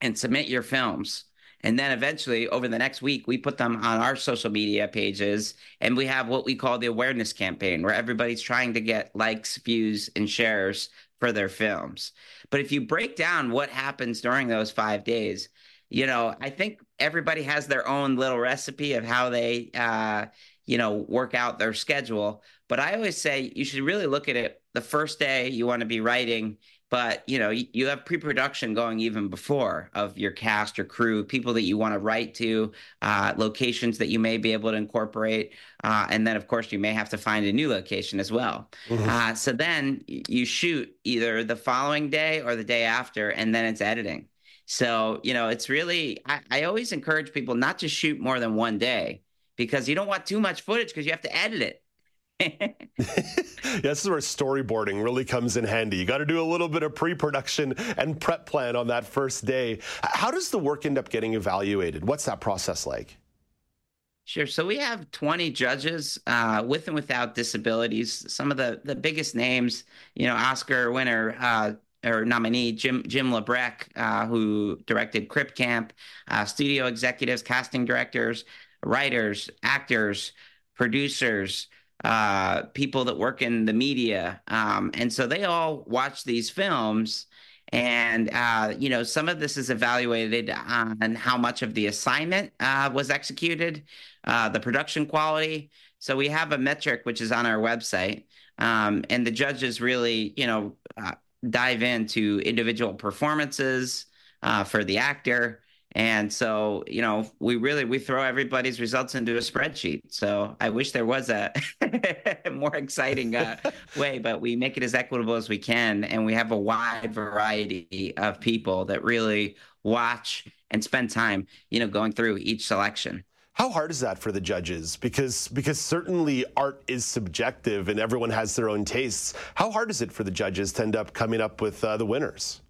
and submit your films. And then eventually, over the next week, we put them on our social media pages. And we have what we call the awareness campaign, where everybody's trying to get likes, views, and shares for their films. But if you break down what happens during those five days, you know, I think everybody has their own little recipe of how they, uh, you know, work out their schedule. But I always say you should really look at it the first day you want to be writing but you know you, have pre-production going even before of your cast or crew people that you want to write to uh, locations that you may be able to incorporate uh, and then of course you may have to find a new location as well. Mm-hmm. uh, so then you shoot either the following day or the day after and then it's editing. So you know it's really I, I always encourage people not to shoot more than one day because you don't want too much footage because you have to edit it [laughs] yeah, this is where storyboarding really comes in handy. You got to do a little bit of pre-production and prep plan on that first day. How does the work end up getting evaluated? What's that process like? Sure. So we have 20 judges uh, with and without disabilities. Some of the, the biggest names, you know, Oscar winner uh, or nominee Jim Jim LeBrecht, uh, who directed Crip Camp, uh, studio executives, casting directors, writers, actors, producers uh, people that work in the media. Um, and so they all watch these films. And, uh, you know, some of this is evaluated on how much of the assignment uh, was executed, uh, the production quality. So we have a metric which is on our website. Um, and the judges really, you know, uh, dive into individual performances uh, for the actor, and so, you know, we really we throw everybody's results into a spreadsheet. So I wish there was a [laughs] more exciting uh, [laughs] way, but we make it as equitable as we can, and we have a wide variety of people that really watch and spend time, you know, going through each selection. How hard is that for the judges? Because because certainly art is subjective and everyone has their own tastes. How hard is it for the judges to end up coming up with uh, the winners?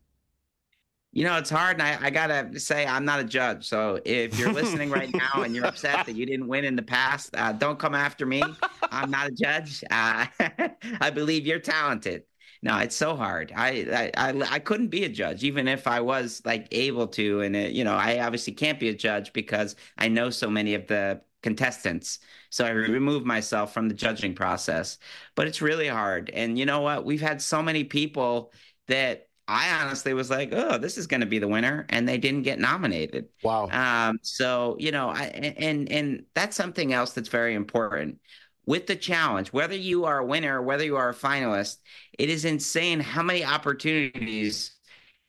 You know, it's hard. And I, I got to say, I'm not a judge. So if you're listening right [laughs] now and you're upset that you didn't win in the past, uh, don't come after me. I'm not a judge. Uh, [laughs] I believe you're talented. No, it's so hard. I, I, I I couldn't be a judge, even if I was like able to. And it, you know, I obviously can't be a judge because I know so many of the contestants. So I remove myself from the judging process. But it's really hard. And you know what? We've had so many people that I honestly was like, oh, this is going to be the winner, and they didn't get nominated. Wow. Um, so you know, I, and and that's something else that's very important with the challenge. Whether you are a winner, or whether you are a finalist, it is insane how many opportunities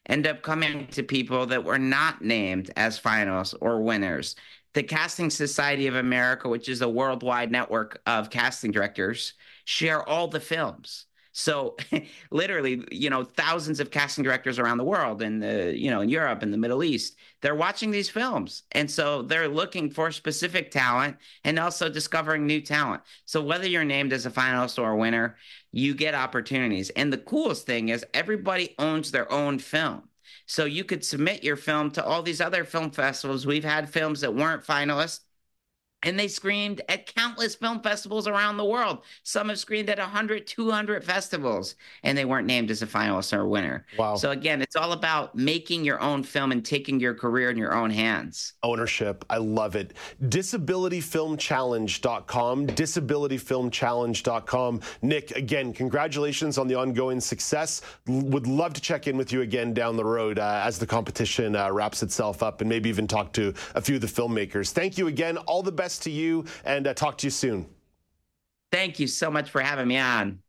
end up coming to people that were not named as finalists or winners. The Casting Society of America, which is a worldwide network of casting directors, share all the films. So [laughs] literally, you know, thousands of casting directors around the world in the, you know, in Europe and the Middle East, they're watching these films. And so they're looking for specific talent and also discovering new talent. So whether you're named as a finalist or a winner, you get opportunities. And the coolest thing is everybody owns their own film. So you could submit your film to all these other film festivals. We've had films that weren't finalists and they screened at countless film festivals around the world. Some have screened at 100, 200 festivals, and they weren't named as a finalist or a winner. Wow. So, again, it's all about making your own film and taking your career in your own hands. Ownership. I love it. DisabilityFilmChallenge.com. DisabilityFilmChallenge.com. Nic, again, congratulations on the ongoing success. Would love to check in with you again down the road uh, as the competition uh, wraps itself up and maybe even talk to a few of the filmmakers. Thank you again. All the best best to you and uh, talk to you soon. Thank you so much for having me on.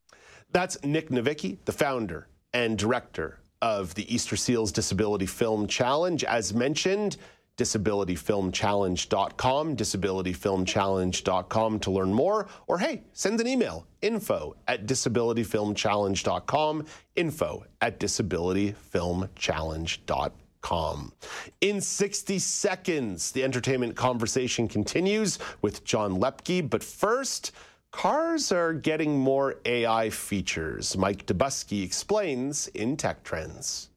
That's Nic Novicki, the founder and director of the Easter Seals Disability Film Challenge. As mentioned, disabilityfilmchallenge.com, disabilityfilmchallenge.com to learn more, or hey, send an email, info at disabilityfilmchallenge.com, info at disabilityfilmchallenge.com. In 60 seconds, the entertainment conversation continues with John Loeppky. But first, cars are getting more AI features. Mike Dobuski explains in Tech Trends.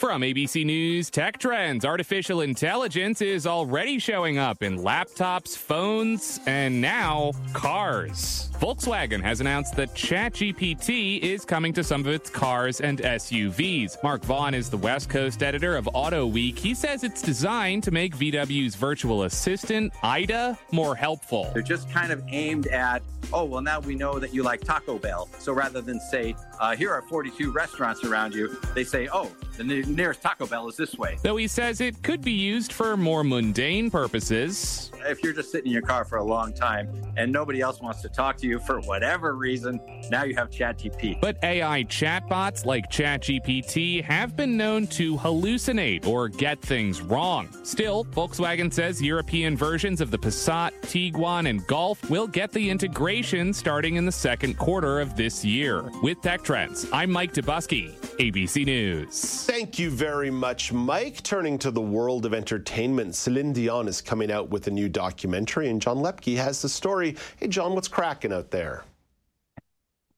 From ABC News Tech Trends, artificial intelligence is already showing up in laptops, phones, and now cars. Volkswagen has announced that ChatGPT is coming to some of its cars and SUVs. Mark Vaughn is the West Coast editor of Auto Week. He says it's designed to make VW's virtual assistant, Ida, more helpful. They're just kind of aimed at, oh, well, now we know that you like Taco Bell. So rather than say, uh, here are 42 restaurants around you, they say, oh, the nearest Taco Bell is this way. Though he says it could be used for more mundane purposes. If you're just sitting in your car for a long time and nobody else wants to talk to you for whatever reason, now you have ChatGPT. But AI chatbots like ChatGPT have been known to hallucinate or get things wrong. Still, Volkswagen says European versions of the Passat, Tiguan, and Golf will get the integration starting in the second quarter of this year. With Tech Trends, I'm Mike Dobuski, ABC News. Thank you very much, Mike. Turning to the world of entertainment, Celine Dion is coming out with a new documentary, and John Loeppky has the story. Hey, John, what's cracking out there?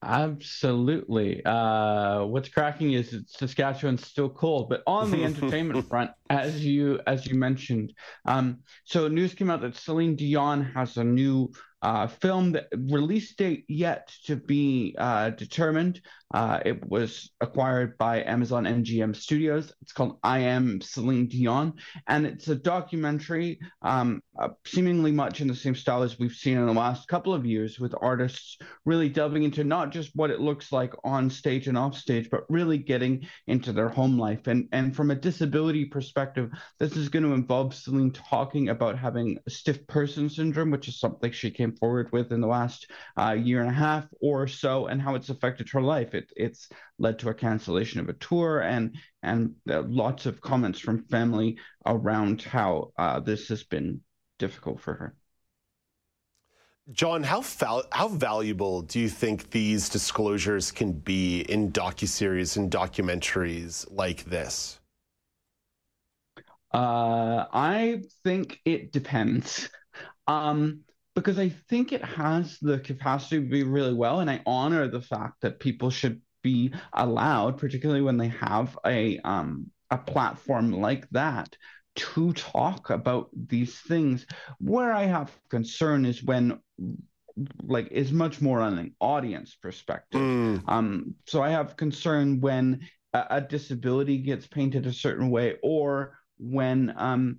Absolutely. Uh, what's cracking is Saskatchewan's still cold, but on the [laughs] entertainment front, as you as you mentioned, um, so news came out that Celine Dion has a new uh, film that release date yet to be uh, determined. Uh, it was acquired by Amazon MGM Studios. It's called I Am Celine Dion, and it's a documentary, um, uh, seemingly much in the same style as we've seen in the last couple of years, with artists really delving into not just what it looks like on stage and off stage, but really getting into their home life. And and from a disability perspective, this is going to involve Celine talking about having stiff person syndrome, which is something she came forward with in the last uh, year and a half or so, and how it's affected her life. It it, it's led to a cancellation of a tour and and uh, lots of comments from family around how uh, this has been difficult for her. John, how how valuable do you think these disclosures can be in docuseries and documentaries like this? Uh, I think it depends. Um, because I think it has the capacity to be really well, and I honor the fact that people should be allowed, particularly when they have a um, a platform like that, to talk about these things. Where I have concern is when like is much more on an audience perspective. Mm. Um, so I have concern when a, a, disability gets painted a certain way, or when um,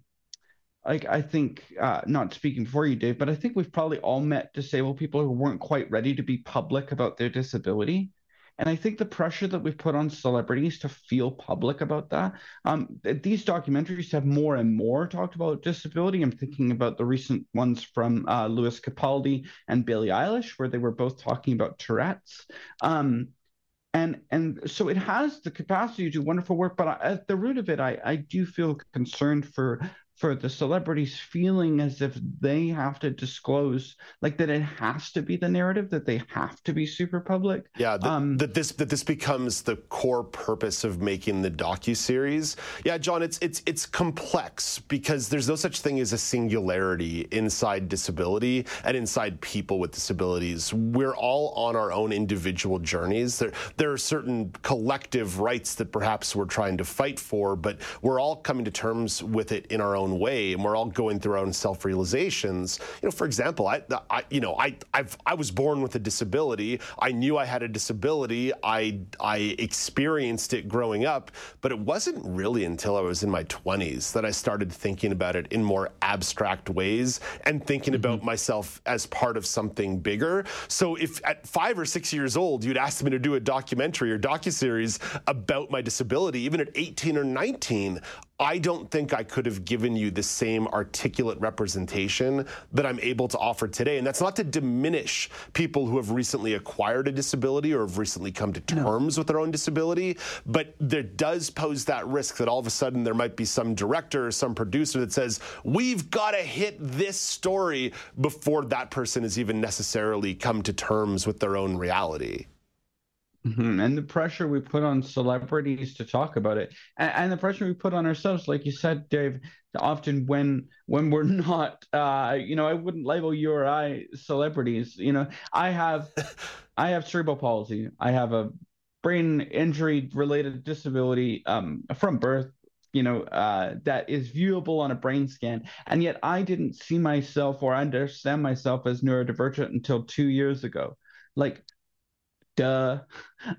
like I think, uh, not speaking for you, Dave, but I think we've probably all met disabled people who weren't quite ready to be public about their disability. And I think the pressure that we've put on celebrities to feel public about that, um, these documentaries have more and more talked about disability. I'm thinking about the recent ones from uh, Lewis Capaldi and Billie Eilish, where they were both talking about Tourette's. Um, and and so it has the capacity to do wonderful work, but at the root of it, I, I do feel concerned for for the celebrities feeling as if they have to disclose like that it has to be the narrative that they have to be super public. Yeah that, um, that this that this becomes the core purpose of making the docu series yeah john it's it's it's complex because there's no such thing as a singularity inside disability and inside people with disabilities. We're all on our own individual journeys. There there are certain collective rights that perhaps we're trying to fight for but we're all coming to terms with it in our own own way, and we're all going through our own self realizations. You know, for example, I, I you know, I, I've, I was born with a disability. I knew I had a disability. I, I experienced it growing up, but it wasn't really until I was in my 20s that I started thinking about it in more abstract ways and thinking mm-hmm. about myself as part of something bigger. So if at five or six years old you'd asked me to do a documentary or docuseries about my disability, even at 18 or 19, I don't think I could have given you the same articulate representation that I'm able to offer today. And that's not to diminish people who have recently acquired a disability or have recently come to terms no. with their own disability, but there does pose that risk that all of a sudden there might be some director or some producer that says, we've got to hit this story before that person has even necessarily come to terms with their own reality. Mm-hmm. And the pressure we put on celebrities to talk about it, and, and, the pressure we put on ourselves, like you said, Dave. Often when when we're [laughs] not, uh, you know, I wouldn't label you or I celebrities. You know, I have, I have cerebral palsy. I have a brain injury related disability um, from birth you know, uh, that is viewable on a brain scan. And yet I didn't see myself or understand myself as neurodivergent until two years ago. Like, duh,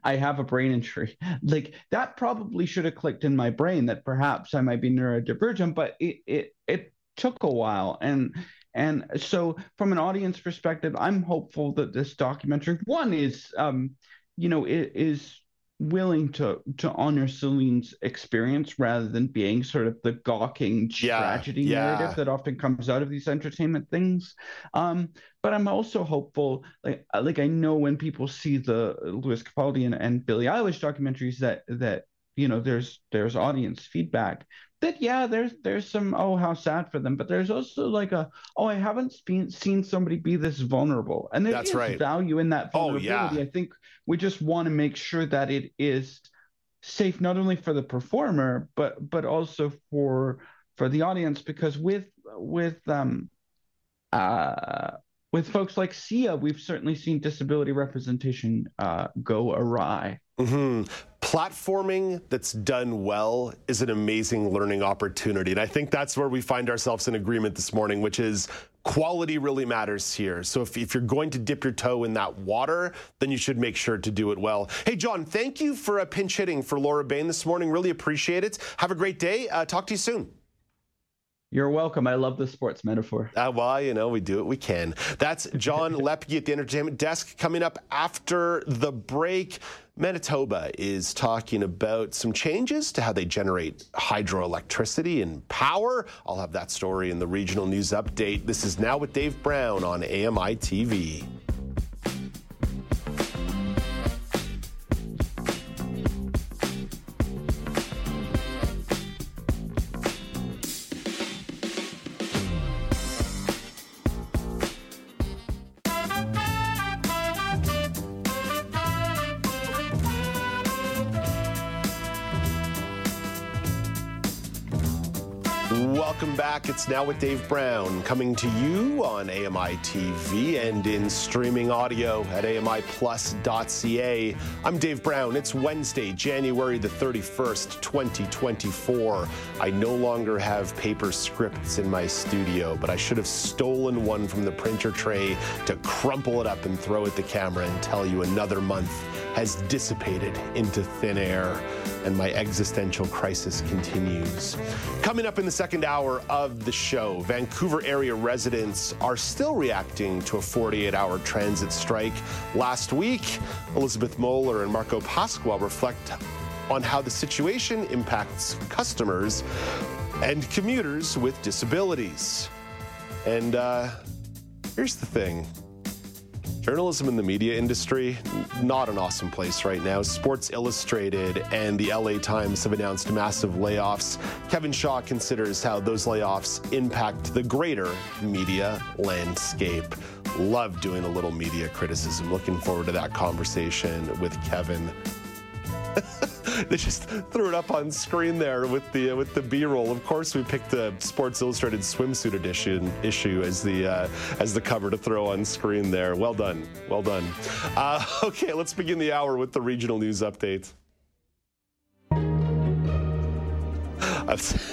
I have a brain injury. [laughs] Like that probably should have clicked in my brain that perhaps I might be neurodivergent, but it it it took a while. And and so from an audience perspective, I'm hopeful that this documentary one is um, you know, it is willing to to honor Celine's experience rather than being sort of the gawking Yeah, tragedy yeah. narrative that often comes out of these entertainment things. Um, but I'm also hopeful, like like I know when people see the Lewis Capaldi and, and Billie Eilish documentaries that that you know there's there's audience feedback that yeah there's there's some oh how sad for them but there's also like a oh I haven't seen seen somebody be this vulnerable and there That's is right. value in that Oh, vulnerability yeah. I think we just want to make sure that it is safe not only for the performer but but also for for the audience because with with um uh with folks like Sia we've certainly seen disability representation uh go awry hmm Platforming that's done well is an amazing learning opportunity. And I think that's where we find ourselves in agreement this morning, which is quality really matters here. So if, if you're going to dip your toe in that water, then you should make sure to do it well. Hey, John, thank you for uh, pinch hitting for Laura Bain this morning. Really appreciate it. Have a great day. Uh, talk to you soon. You're welcome. I love the sports metaphor. Uh, well, you know, we do what we can. That's John [laughs] Loeppky at the Entertainment Desk. Coming up after the break, Manitoba is talking about some changes to how they generate hydroelectricity and power. I'll have that story in the regional news update. This is Now with Dave Brown on AMI TV. Welcome back. It's now with Dave Brown coming to you on AMI TV and in streaming audio at AMIplus.ca. I'm Dave Brown. It's Wednesday, January the 31st, 2024. I no longer have paper scripts in my studio, but I should have stolen one from the printer tray to crumple it up and throw at the camera and tell you another month has dissipated into thin air and my existential crisis continues. Coming up in the second hour of the show, Vancouver area residents are still reacting to a 48 hour transit strike. Last week, Elizabeth Moeller and Marco Pasqua reflect on how the situation impacts customers and commuters with disabilities. And uh, here's the thing journalism in the media industry, not an awesome place right now. Sports Illustrated and the LA Times have announced massive layoffs. Kevin Shaw considers how those layoffs impact the greater media landscape. Love doing a little media criticism. Looking forward to that conversation with Kevin. [laughs] [laughs] they just threw it up on screen there with the with the B-roll. Of course, we picked the Sports Illustrated swimsuit edition issue as the uh, as the cover to throw on screen there. Well done, well done. Uh, [laughs] okay, let's begin the hour with the regional news update.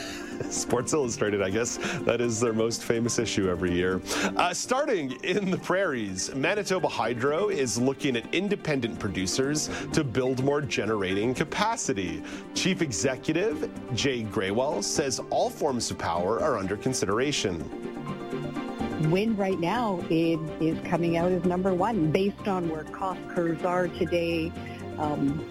[laughs] [laughs] Sports Illustrated, I guess. That is their most famous issue every year. Uh, starting in the prairies, Manitoba Hydro is looking at independent producers to build more generating capacity. Chief Executive Jay Grewal says all forms of power are under consideration. Wind right now is, is coming out as number one based on where cost curves are today. Um,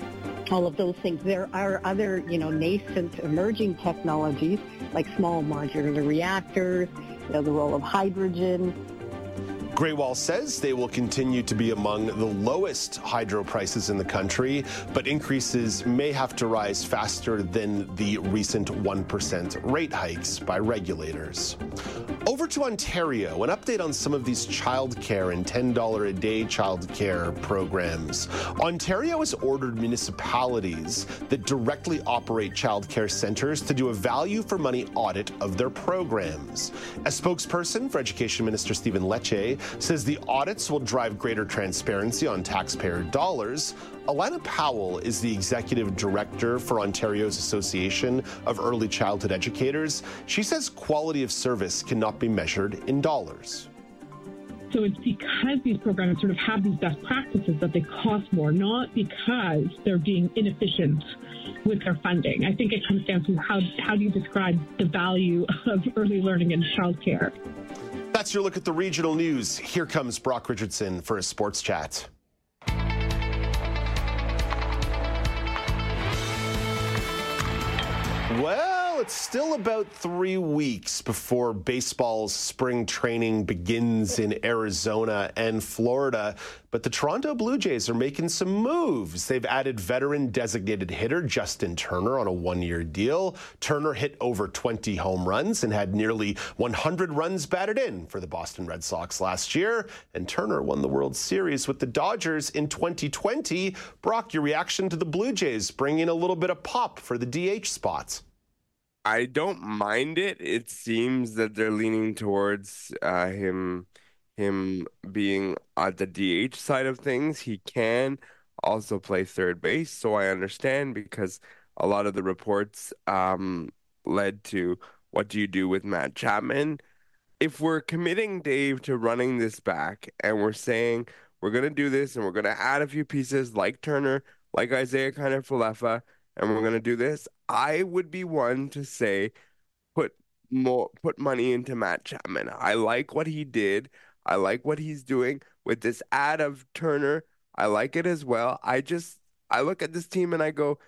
all of those things. There are other, you know, nascent emerging technologies like small modular reactors, you know, the role of hydrogen. Grewal says they will continue to be among the lowest hydro prices in the country, but increases may have to rise faster than the recent 1% rate hikes by regulators. Over to Ontario, an update on some of these childcare and $10 a day childcare programs. Ontario has ordered municipalities that directly operate childcare centres to do a value for money audit of their programs. A spokesperson for Education Minister Stephen Lecce says the audits will drive greater transparency on taxpayer dollars. Alana Powell is the executive director for Ontario's Association of Early Childhood Educators. She says quality of service cannot be measured in dollars. So it's because these programs sort of have these best practices that they cost more, not because they're being inefficient with their funding. I think it comes down to how, how do you describe the value of early learning in childcare? That's your look at the regional news. Here comes Brock Richardson for a sports chat. Well, it's still about three weeks before baseball's spring training begins in Arizona and Florida. But the Toronto Blue Jays are making some moves. They've added veteran designated hitter Justin Turner on a one year deal. Turner hit over 20 home runs and had nearly 100 runs batted in for the Boston Red Sox last year. And Turner won the World Series with the Dodgers in 2020. Brock, your reaction to the Blue Jays bringing a little bit of pop for the DH spots? I don't mind it. It seems that they're leaning towards uh, him him being on the DH side of things. He can also play third base, so I understand because a lot of the reports um, led to what do you do with Matt Chapman? If we're committing Dave to running this back and we're saying we're going to do this and we're going to add a few pieces like Turner, like Isiah Kiner-Falefa, and we're going to do this, I would be one to say put more put money into Matt Chapman. I like what he did. I like what he's doing with this add of Turner. I like it as well. I just I look at this team and I go,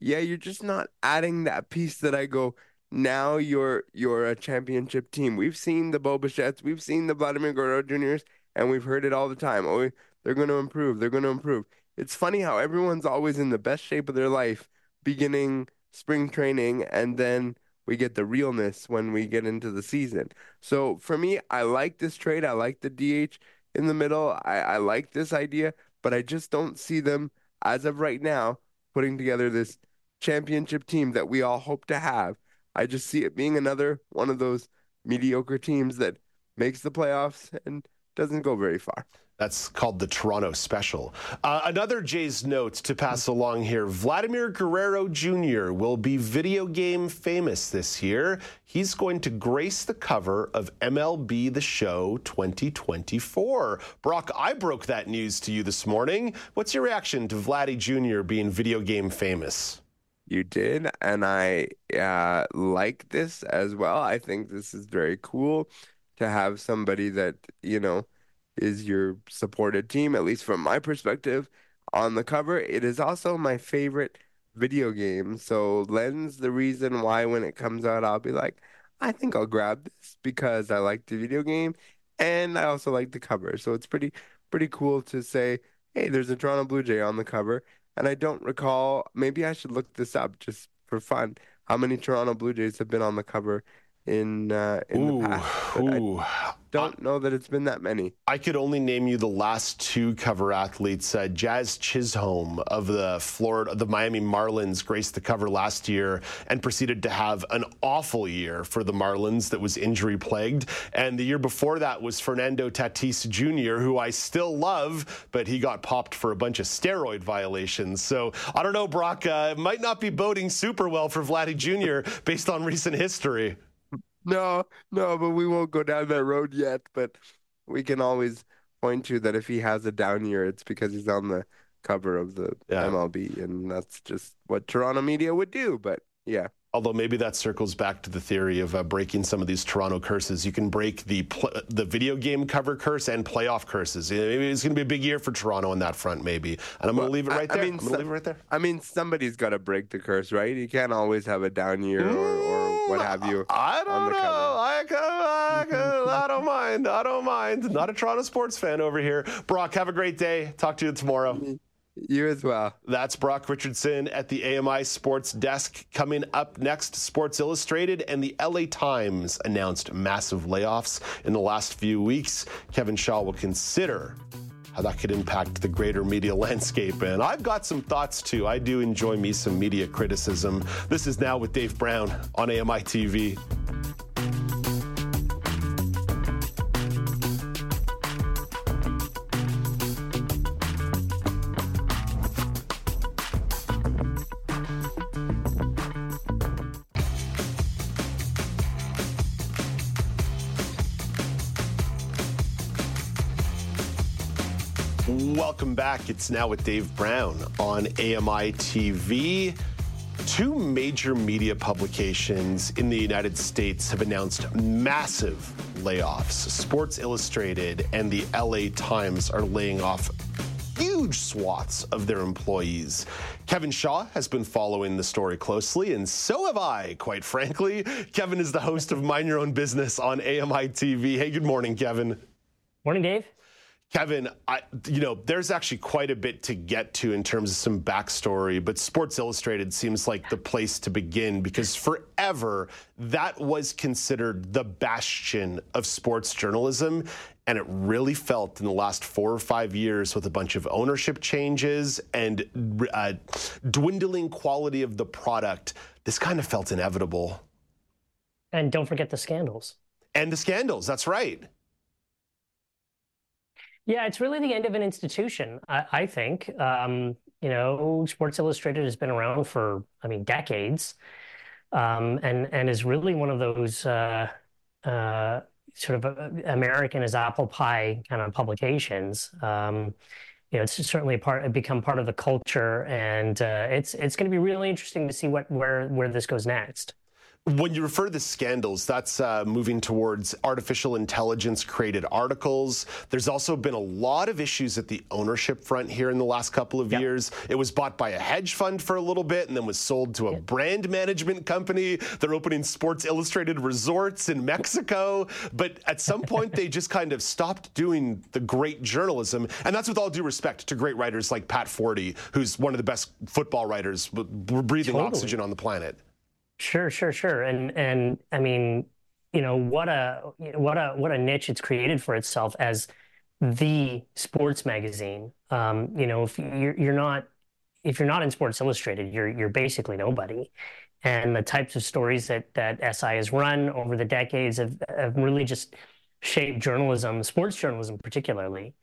yeah, you're just not adding that piece that I go, now you're you're a championship team. We've seen the Bo Bichette's, we've seen the Vladimir Guerrero Juniors, and we've heard it all the time. Oh, they're going to improve. They're going to improve. It's funny how everyone's always in the best shape of their life beginning spring training and then we get the realness when we get into the season. So for me, I like this trade. I like the DH in the middle. I, I like this idea, but I just don't see them as of right now putting together this championship team that we all hope to have. I just see it being another one of those mediocre teams that makes the playoffs and doesn't go very far. That's called the Toronto Special. Uh, another Jays note to pass along here Vladimir Guerrero Jr. will be video game famous this year. He's going to grace the cover of MLB The Show 2024. Brock, I broke that news to you this morning. What's your reaction to Vladdy Jr. being video game famous? You did, and I uh, like this as well. I think this is very cool to have somebody that, you know, is your supported team, at least from my perspective, on the cover. It is also my favorite video game. So Len's the reason why when it comes out I'll be like, I think I'll grab this because I like the video game and I also like the cover. So it's pretty pretty cool to say, hey, there's a Toronto Blue Jay on the cover. And I don't recall maybe I should look this up just for fun. How many Toronto Blue Jays have been on the cover in uh, in ooh, the past. Ooh. I don't know that it's been that many. I could only name you the last two cover athletes. Uh, Jazz Chisholm of the Florida, the Miami Marlins, graced the cover last year and proceeded to have an awful year for the Marlins that was injury plagued. And the year before that was Fernando Tatis Jr., who I still love, but he got popped for a bunch of steroid violations. So I don't know, Brock. Uh, it might not be boding super well for Vladdy Jr. based on recent history. No, no, but we won't go down that road yet. But we can always point to that if he has a down year, it's because he's on the cover of the yeah. MLB, and that's just what Toronto media would do. But yeah. Although maybe that circles back to the theory of uh, breaking some of these Toronto curses. You can break the pl- the video game cover curse and playoff curses. Maybe it's going to be a big year for Toronto on that front, maybe. And I'm well, going to leave it right I, there. I mean, leave it right there. I mean, somebody's got to break the curse, right? You can't always have a down year or, or what have you. I don't know. I, I, can, I don't mind. I don't mind. Not a Toronto sports fan over here. Brock, have a great day. Talk to you tomorrow. You as well. That's Brock Richardson at the AMI Sports Desk. Coming up next, Sports Illustrated and the LA Times announced massive layoffs in the last few weeks. Kevin Shaw will consider how that could impact the greater media [laughs] landscape. And I've got some thoughts too. I do enjoy me some media criticism. This is now with Dave Brown on AMI TV. Welcome back. It's now with Dave Brown on AMI TV. Two major media publications in the United States have announced massive layoffs. Sports Illustrated and the LA Times are laying off huge swaths of their employees. Kevin Shaw has been following the story closely, and so have I, quite frankly. Kevin is the host of Mind Your Own Business on AMI TV. Hey, good morning, Kevin. Morning, Dave. Kevin, I, you know, there's actually quite a bit to get to in terms of some backstory, but Sports Illustrated seems like the place to begin because forever that was considered the bastion of sports journalism. And it really felt in the last four or five years with a bunch of ownership changes and uh, dwindling quality of the product, this kind of felt inevitable. And don't forget the scandals. And the scandals, that's right. Yeah, it's really the end of an institution, I, I think. Um, you know, Sports Illustrated has been around for, I mean, decades, um, and and is really one of those uh, uh, sort of uh, American as apple pie kind of publications. Um, you know, it's certainly part become part of the culture, and uh, it's it's going to be really interesting to see what where where this goes next. When you refer to the scandals, that's uh, moving towards artificial intelligence created articles. There's also been a lot of issues at the ownership front here in the last couple of yep. years. It was bought by a hedge fund for a little bit and then was sold to a yep. brand management company. They're opening Sports Illustrated resorts in Mexico. But at some [laughs] point, they just kind of stopped doing the great journalism. And that's with all due respect to great writers like Pat Forde, who's one of the best football writers breathing totally. oxygen on the planet. Sure, sure, sure. And and I mean, you know, what a what a what a niche it's created for itself as the sports magazine. Um, you know, if you're you're not if you're not in Sports Illustrated, you're you're basically nobody. And the types of stories that that SI has run over the decades have, have really just shaped journalism, sports journalism particularly.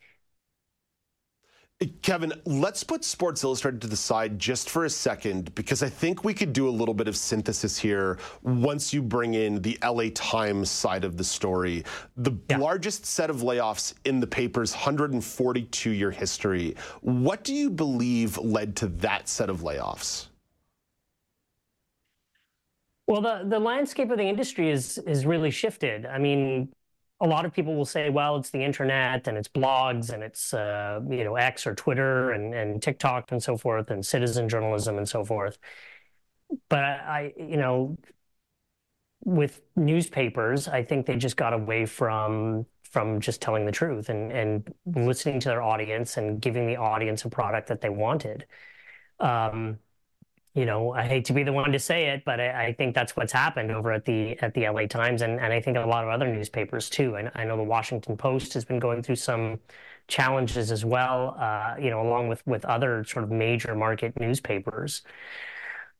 Kevin, let's put Sports Illustrated to the side just for a second because I think we could do a little bit of synthesis here once you bring in the LA Times side of the story. The yeah. largest set of layoffs in the paper's 142 year history. What do you believe led to that set of layoffs? Well, the, the landscape of the industry is is really shifted. I mean, a lot of people will say, well, it's the internet and it's blogs and it's uh, you know X or Twitter and, and TikTok and so forth and citizen journalism and so forth. But I, you know, with newspapers, I think they just got away from from just telling the truth and and listening to their audience and giving the audience a product that they wanted. Um, you know, I hate to be the one to say it, but I, I, think that's what's happened over at the at the LA Times, and, and I think a lot of other newspapers too. And I know the Washington Post has been going through some challenges as well, uh, you know, along with with other sort of major market newspapers.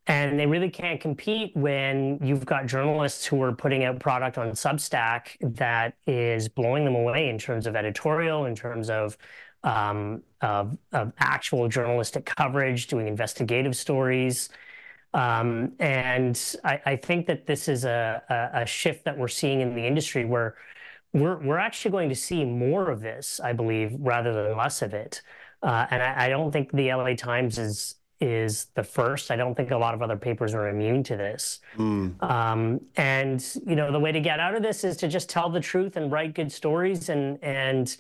And they really can't compete when you've got journalists who are putting out product on Substack that is blowing them away in terms of editorial, in terms of of, of, actual journalistic coverage, doing investigative stories. Um, and I, I, think that this is a, a, a, shift that we're seeing in the industry where we're, we're actually going to see more of this, I believe, rather than less of it. Uh, and I, I, don't think the LA Times is is the first. I don't think a lot of other papers are immune to this. Mm. Um, and you know, the way to get out of this is to just tell the truth and write good stories and and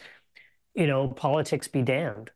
you know, politics be damned.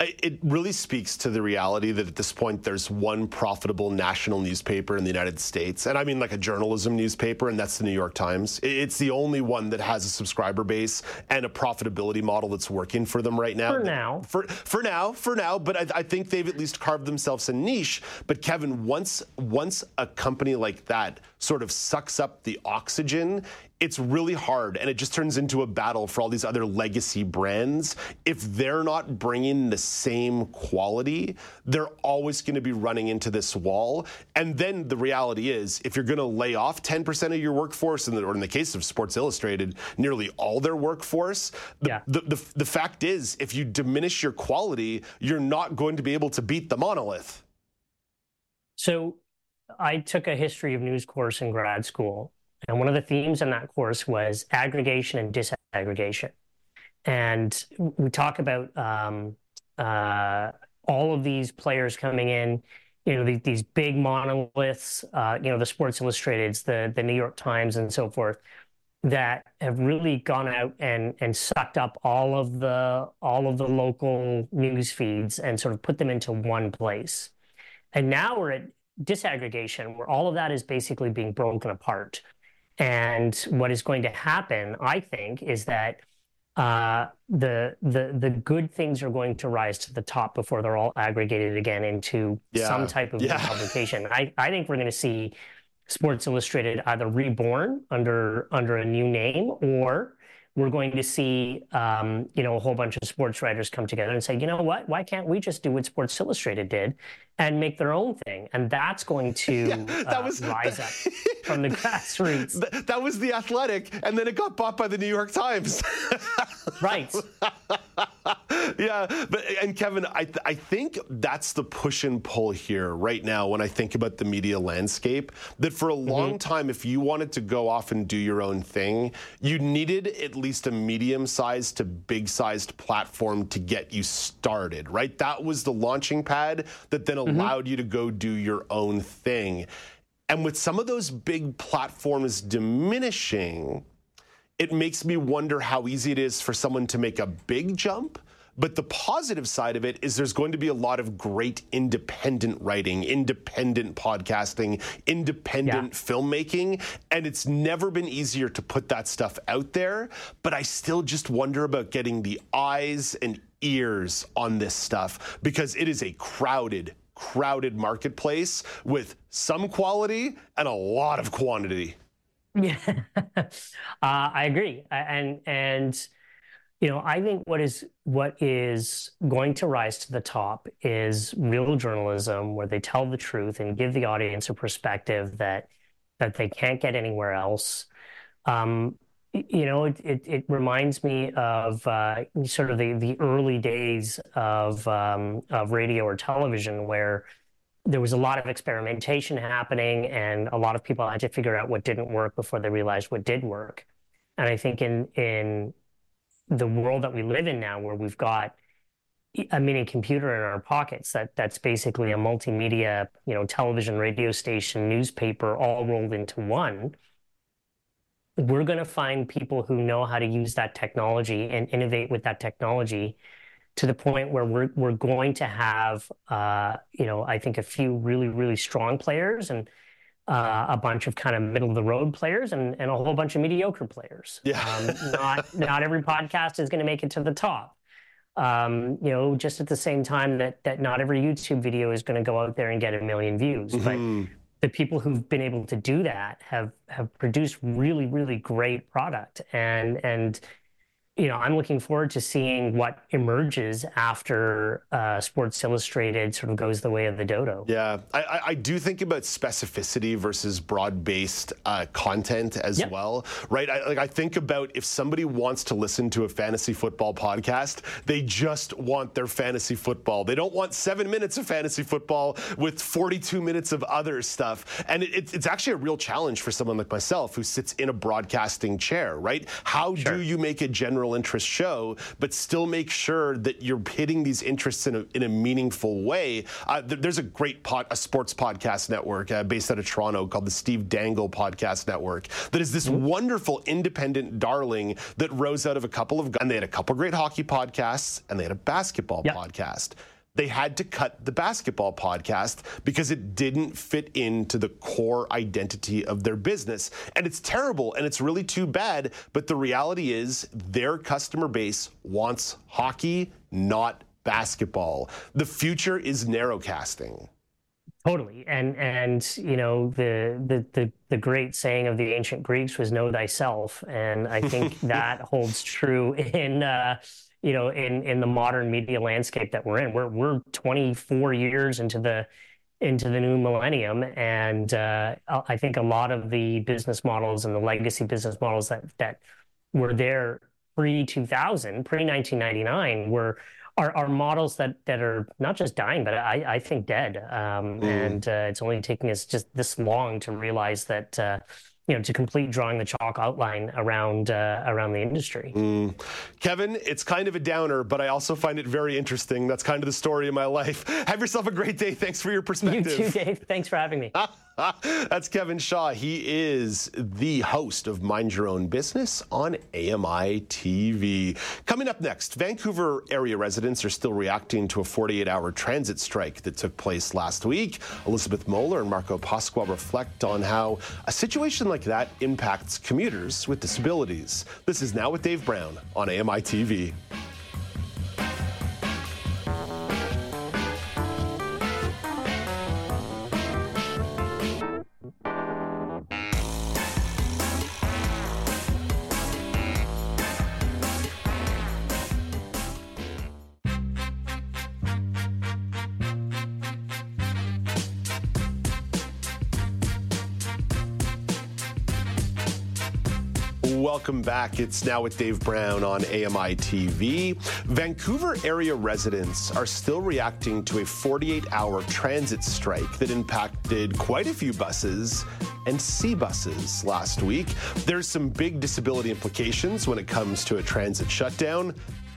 It really speaks to the reality that at this point there's one profitable national newspaper in the United States. And I mean like a journalism newspaper, and that's the New York Times. It's the only one that has a subscriber base and a profitability model that's working for them right now. For now. For, for now, for now. But I, I think they've at least carved themselves a niche. But Kevin, once once a company like that sort of sucks up the oxygen, it's really hard and it just turns into a battle for all these other legacy brands. If they're not bringing the same quality, they're always going to be running into this wall. And then the reality is, if you're going to lay off 10% of your workforce, or in the case of Sports Illustrated, nearly all their workforce, the, yeah. the, the, the fact is, if you diminish your quality, you're not going to be able to beat the monolith. So I took a history of news course in grad school and one of the themes in that course was aggregation and disaggregation. and we talk about um, uh, all of these players coming in, you know, these, these big monoliths, uh, you know, the Sports Illustrateds, the the New York Times, and so forth, that have really gone out and and sucked up all of the all of the local news feeds and sort of put them into one place. And now we're at disaggregation, where all of that is basically being broken apart. And what is going to happen, I think, is that uh, the the the good things are going to rise to the top before they're all aggregated again into yeah. some type of yeah. publication. I, I think we're going to see Sports Illustrated either reborn under under a new name or we're going to see um, you know a whole bunch of sports writers come together and say you know what why can't we just do what sports illustrated did and make their own thing. And that's going to [laughs] yeah, that uh, was, rise up from the [laughs] grassroots. that, that was the athletic and then it got bought by the new york times. [laughs] Right. Yeah but and kevin I, th- I think that's the push and pull here right now when i think about the media landscape that for a mm-hmm. long time if you wanted to go off and do your own thing you needed at least a medium sized to big sized platform to get you started right? That was the launching pad that then mm-hmm. allowed you to go do your own thing and with some of those big platforms diminishing it makes me wonder how easy it is for someone to make a big jump. But the positive side of it is there's going to be a lot of great independent writing, independent podcasting, independent yeah. filmmaking. And it's never been easier to put that stuff out there. But I still just wonder about getting the eyes and ears on this stuff because it is a crowded, crowded marketplace with some quality and a lot of quantity. Yeah, [laughs] uh, I agree, and and you know I think what is what is going to rise to the top is real journalism, where they tell the truth and give the audience a perspective that that they can't get anywhere else. Um, you know, it, it, it, reminds me of uh, sort of the, the early days of um, of radio or television, where there was a lot of experimentation happening and a lot of people had to figure out what didn't work before they realized what did work. And i think in in the world that we live in now where we've got a mini computer in our pockets that that's basically a multimedia you know television radio station newspaper all rolled into one we're going to find people who know how to use that technology and innovate with that technology to the point where we're we're going to have uh, you know I think a few really really strong players and uh, a bunch of kind of middle of the road players and, and a whole bunch of mediocre players. Yeah. Um, [laughs] not not every podcast is going to make it to the top. Um, you know, just at the same time that that not every YouTube video is going to go out there and get a million views, mm-hmm. but the people who've been able to do that have have produced really really great product. And and you know, I'm looking forward to seeing what emerges after uh, Sports Illustrated sort of goes the way of the dodo. Yeah, I, I do think about specificity versus broad-based uh, content as yep. well, right? I, like I think about if somebody wants to listen to a fantasy football podcast, they just want their fantasy football. They don't want seven minutes of fantasy football with 42 minutes of other stuff. And it, it's actually a real challenge for someone like myself who sits in a broadcasting chair, right? How sure. do you make a general general interest show, but still make sure that you're hitting these interests in a, in a meaningful way. Uh, there's a great pod, a sports podcast network uh, based out of Toronto called the Steve Dangle Podcast Network that is this mm-hmm. wonderful independent darling that rose out of a couple of, and they had a couple great hockey podcasts and they had a basketball yep. podcast they had to cut the basketball podcast because it didn't fit into the core identity of their business. And it's terrible and it's really too bad. But the reality is their customer base wants hockey, not basketball. The future is narrowcasting. Totally, and and you know the, the the the great saying of the ancient Greeks was "Know thyself," and I think [laughs] that holds true in uh, you know, in in the modern media landscape that we're in. We're we're 24 years into the into the new millennium, and uh, I think a lot of the business models and the legacy business models that that were there pre 2000, pre 1999, were are, are models that that are not just dying, but I, I think dead. Um, mm. And uh, it's only taking us just this long to realize that. You know to complete drawing the chalk outline around uh, around the industry. Mm. Kevin, it's kind of a downer, but I also find it very interesting. That's kind of the story of my life. [laughs] Have yourself a great day. Thanks for your perspective. You too, Dave. Thanks for having me. [laughs] [laughs] That's Kevin Shaw. He is the host of Mind Your Own Business on AMI TV. Coming up next, Vancouver area residents are still reacting to a 48 hour transit strike that took place last week. Elizabeth Moeller and Marco Pasqua reflect on how a situation like that impacts commuters with disabilities. This is Now with Dave Brown on AMI TV. Welcome back. It's now with Dave Brown on AMI TV. Vancouver area residents are still reacting to a 48 hour transit strike that impacted quite a few buses and SeaBuses last week. There's some big disability implications when it comes to a transit shutdown.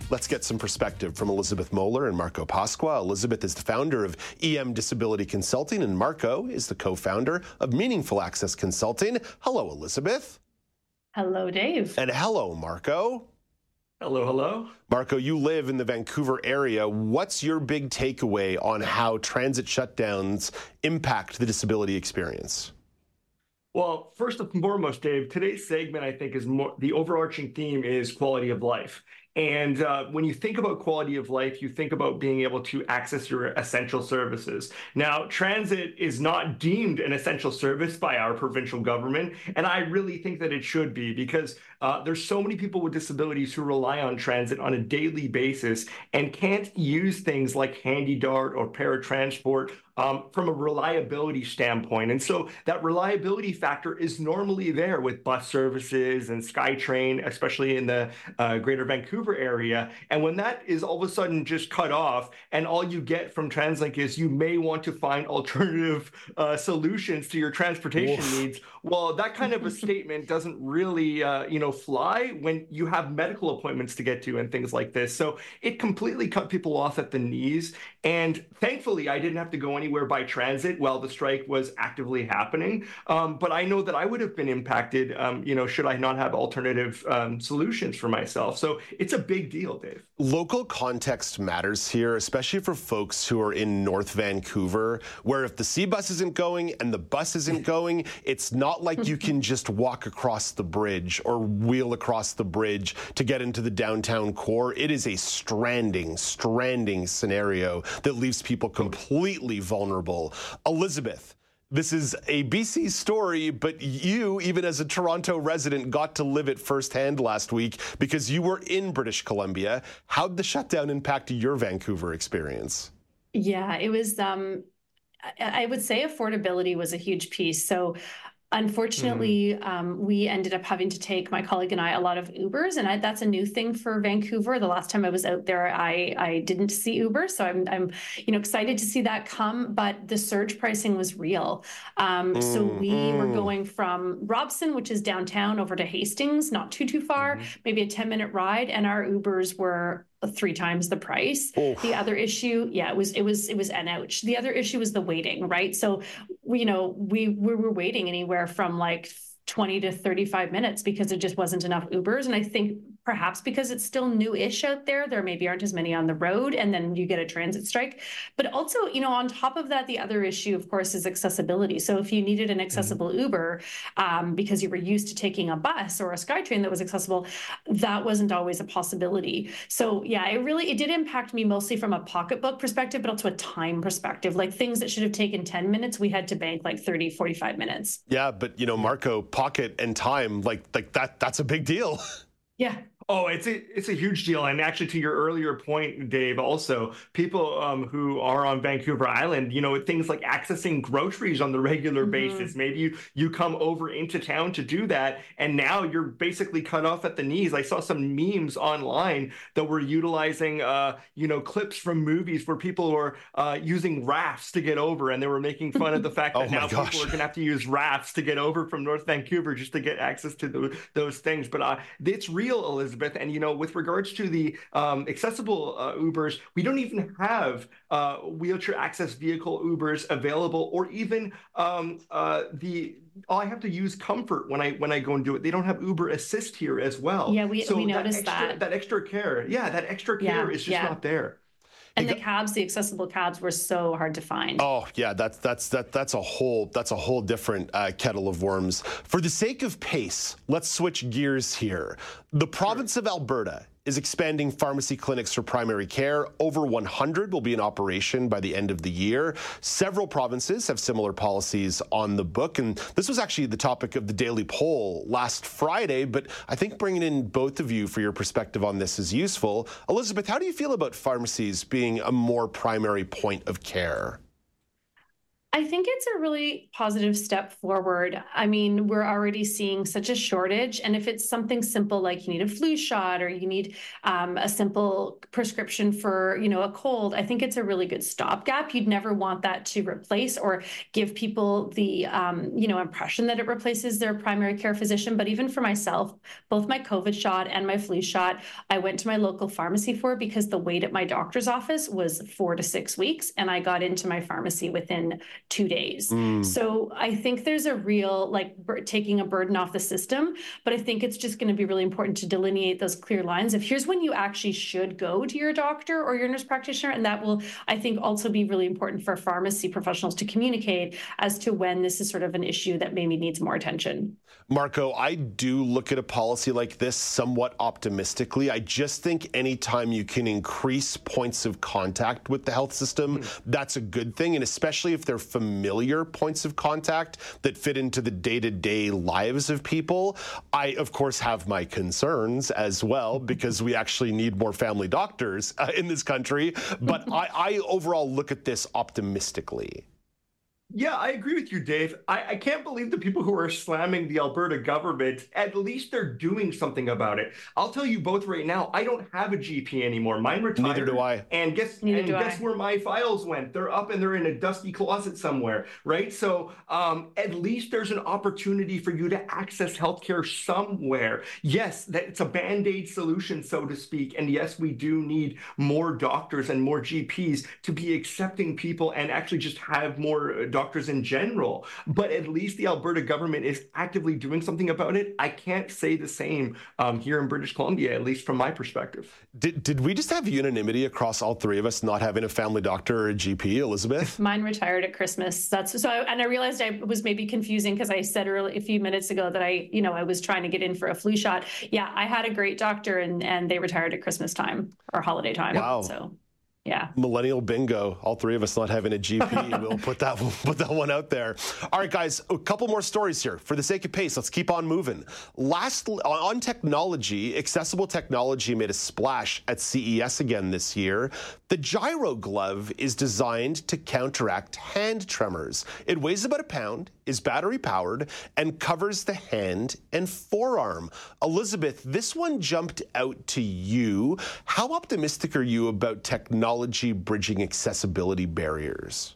Let's get some perspective from Elizabeth Moeller and Marco Pasqua. Elizabeth is the founder of EM Disability Consulting, and Marco is the co founder of Meaningful Access Consulting. Hello, Elizabeth. Hello, Dave. And hello, Marco. Hello, hello. Marco, you live in the Vancouver area. What's your big takeaway on how transit shutdowns impact the disability experience? Well, first and foremost, Dave, today's segment, I think, is more the overarching theme is quality of life. And uh, when you think about quality of life, you think about being able to access your essential services. Now, transit is not deemed an essential service by our provincial government, and I really think that it should be because uh, there's so many people with disabilities who rely on transit on a daily basis and can't use things like HandyDART or paratransport um, from a reliability standpoint. And so that reliability factor is normally there with bus services and SkyTrain, especially in the uh, greater Vancouver area. And when that is all of a sudden just cut off, and all you get from TransLink is you may want to find [laughs] alternative uh, solutions to your transportation Oof. needs, well, that kind of a [laughs] statement doesn't really, uh, you know, fly when you have medical appointments to get to and things like this. So it completely cut people off at the knees. And thankfully, I didn't have to go anywhere by transit while the strike was actively happening. Um, but I know that I would have been impacted, um, you know, should I not have alternative um, solutions for myself. So it's a big deal, Dave. Local context matters here, especially for folks who are in North Vancouver, where if the SeaBus isn't going and the bus isn't [laughs] going, it's not like you can just walk across the bridge or wheel across the bridge to get into the downtown core. It is a stranding, stranding scenario that leaves people completely vulnerable. Elizabeth, this is a BC story, but you, even as a Toronto resident, got to live it firsthand last week because you were in British Columbia. How'd the shutdown impact your Vancouver experience? Yeah, it was. Um, I would say affordability was a huge piece. So Unfortunately, mm. um, we ended up having to take my colleague and I a lot of Ubers, and I, that's a new thing for Vancouver. The last time I was out there, I I didn't see Uber, so I'm I'm you know excited to see that come. But the surge pricing was real. Um, mm, so we were going from Robson, which is downtown, over to Hastings, not too too far, mm. maybe a ten minute ride, and our Ubers were three times the price. Oof. The other issue, yeah, it was it was it was an ouch. The other issue was the waiting, right? So we, you know, we we were waiting anywhere from like 20 to 35 minutes because it just wasn't enough Ubers. And I think perhaps because it's still new-ish out there there maybe aren't as many on the road and then you get a transit strike. But also you know on top of that the other issue of course is accessibility. So if you needed an mm-hmm. accessible mm-hmm. uber um, because you were used to taking a bus or a skytrain that was accessible that wasn't always a possibility. So yeah it really it did impact me mostly from a pocketbook perspective but also a time perspective. Like things that should have taken 10 minutes we had to bank like 30 45 minutes. Yeah but you know marco pocket and time like like that that's a big deal. [laughs] Yeah, Oh, it's a it's a huge deal, and actually, to your earlier point, Dave, also people um, who are on Vancouver Island, you know, things like accessing groceries on the regular mm-hmm. basis. Maybe you you come over into town to do that, and now you're basically cut off at the knees. I saw some memes online that were utilizing, uh, you know, clips from movies where people were uh, using rafts to get over, and they were making fun of the fact [laughs] that oh now gosh. people are going to have to use rafts to get over from North Vancouver just to get access to the, those things. But uh, it's real, Elizabeth. Elizabeth. And you know, with regards to the um, accessible uh, Ubers, we don't even have uh, wheelchair access vehicle Ubers available, or even um, uh, the oh, I have to use Comfort when I when I go and do it. They don't have Uber Assist here as well. Yeah, we, so we noticed that, extra, that. that extra care. Yeah, that extra care yeah, is just yeah. not there. And the cabs, the accessible cabs, were so hard to find. Oh yeah, that's that's that that's a whole that's a whole different uh, kettle of worms. For the sake of pace, let's switch gears here. The province of Alberta is expanding pharmacy clinics for primary care. Over 100 will be in operation by the end of the year. Several provinces have similar policies on the book. And this was actually the topic of the daily poll last Friday. But I think bringing in both of you for your perspective on this is useful. Elizabeth, how do you feel about pharmacies being a more primary point of care? I think it's a really positive step forward. I mean, we're already seeing such a shortage. And if it's something simple like you need a flu shot or you need um, a simple prescription for, you know, a cold, I think it's a really good stopgap. You'd never want that to replace or give people the, um, you know, impression that it replaces their primary care physician. But even for myself, both my COVID shot and my flu shot, I went to my local pharmacy for because the wait at my doctor's office was four to six weeks. And I got into my pharmacy within two days. Mm. So I think there's a real like taking a burden off the system, but I think it's just going to be really important to delineate those clear lines of here's when you actually should go to your doctor or your nurse practitioner, and that will I think also be really important for pharmacy professionals to communicate as to when this is sort of an issue that maybe needs more attention. Marco, I do look at a policy like this somewhat optimistically. I just think anytime you can increase points of contact with the health system, mm. that's a good thing. And especially if they're familiar points of contact that fit into the day to day lives of people. I, of course, have my concerns as well [laughs] because we actually need more family doctors uh, in this country. But [laughs] I, I overall look at this optimistically. Yeah, I agree with you, Dave. I, I, can't believe the people who are slamming the Alberta government, at least they're doing something about it. I'll tell you both right now, I don't have a GP anymore. Mine retired. Neither do I. And guess and guess I. where my files went? They're up and they're in a dusty closet somewhere, right? So um, at least there's an opportunity for you to access healthcare somewhere. Yes, that it's a band-aid solution, so to speak. And yes, we do need more doctors and more GPs to be accepting people and actually just have more doctors doctors in general. But at least the Alberta government is actively doing something about it. I can't say the same um, here in British Columbia, at least from my perspective. Did, did we just have unanimity across all three of us not having a family doctor or a GP, Elizabeth? [laughs] Mine retired at Christmas. That's so, I, and I realized I was maybe confusing because I said early, a few minutes ago that I, you know, I was trying to get in for a flu shot. Yeah, I had a great doctor, and and they retired at Christmas time or holiday time. Wow. So yeah. Millennial bingo. All three of us not having a GP. [laughs] we'll put that we'll put that one out there. All right, guys. A couple more stories here. For the sake of pace, let's keep on moving. Last on technology, accessible technology made a splash at CES again this year. The Gyro Glove is designed to counteract hand tremors. It weighs about a pound, is battery powered, and covers the hand and forearm. Elizabeth, this one jumped out to you. How optimistic are you about technology? Technology bridging accessibility barriers?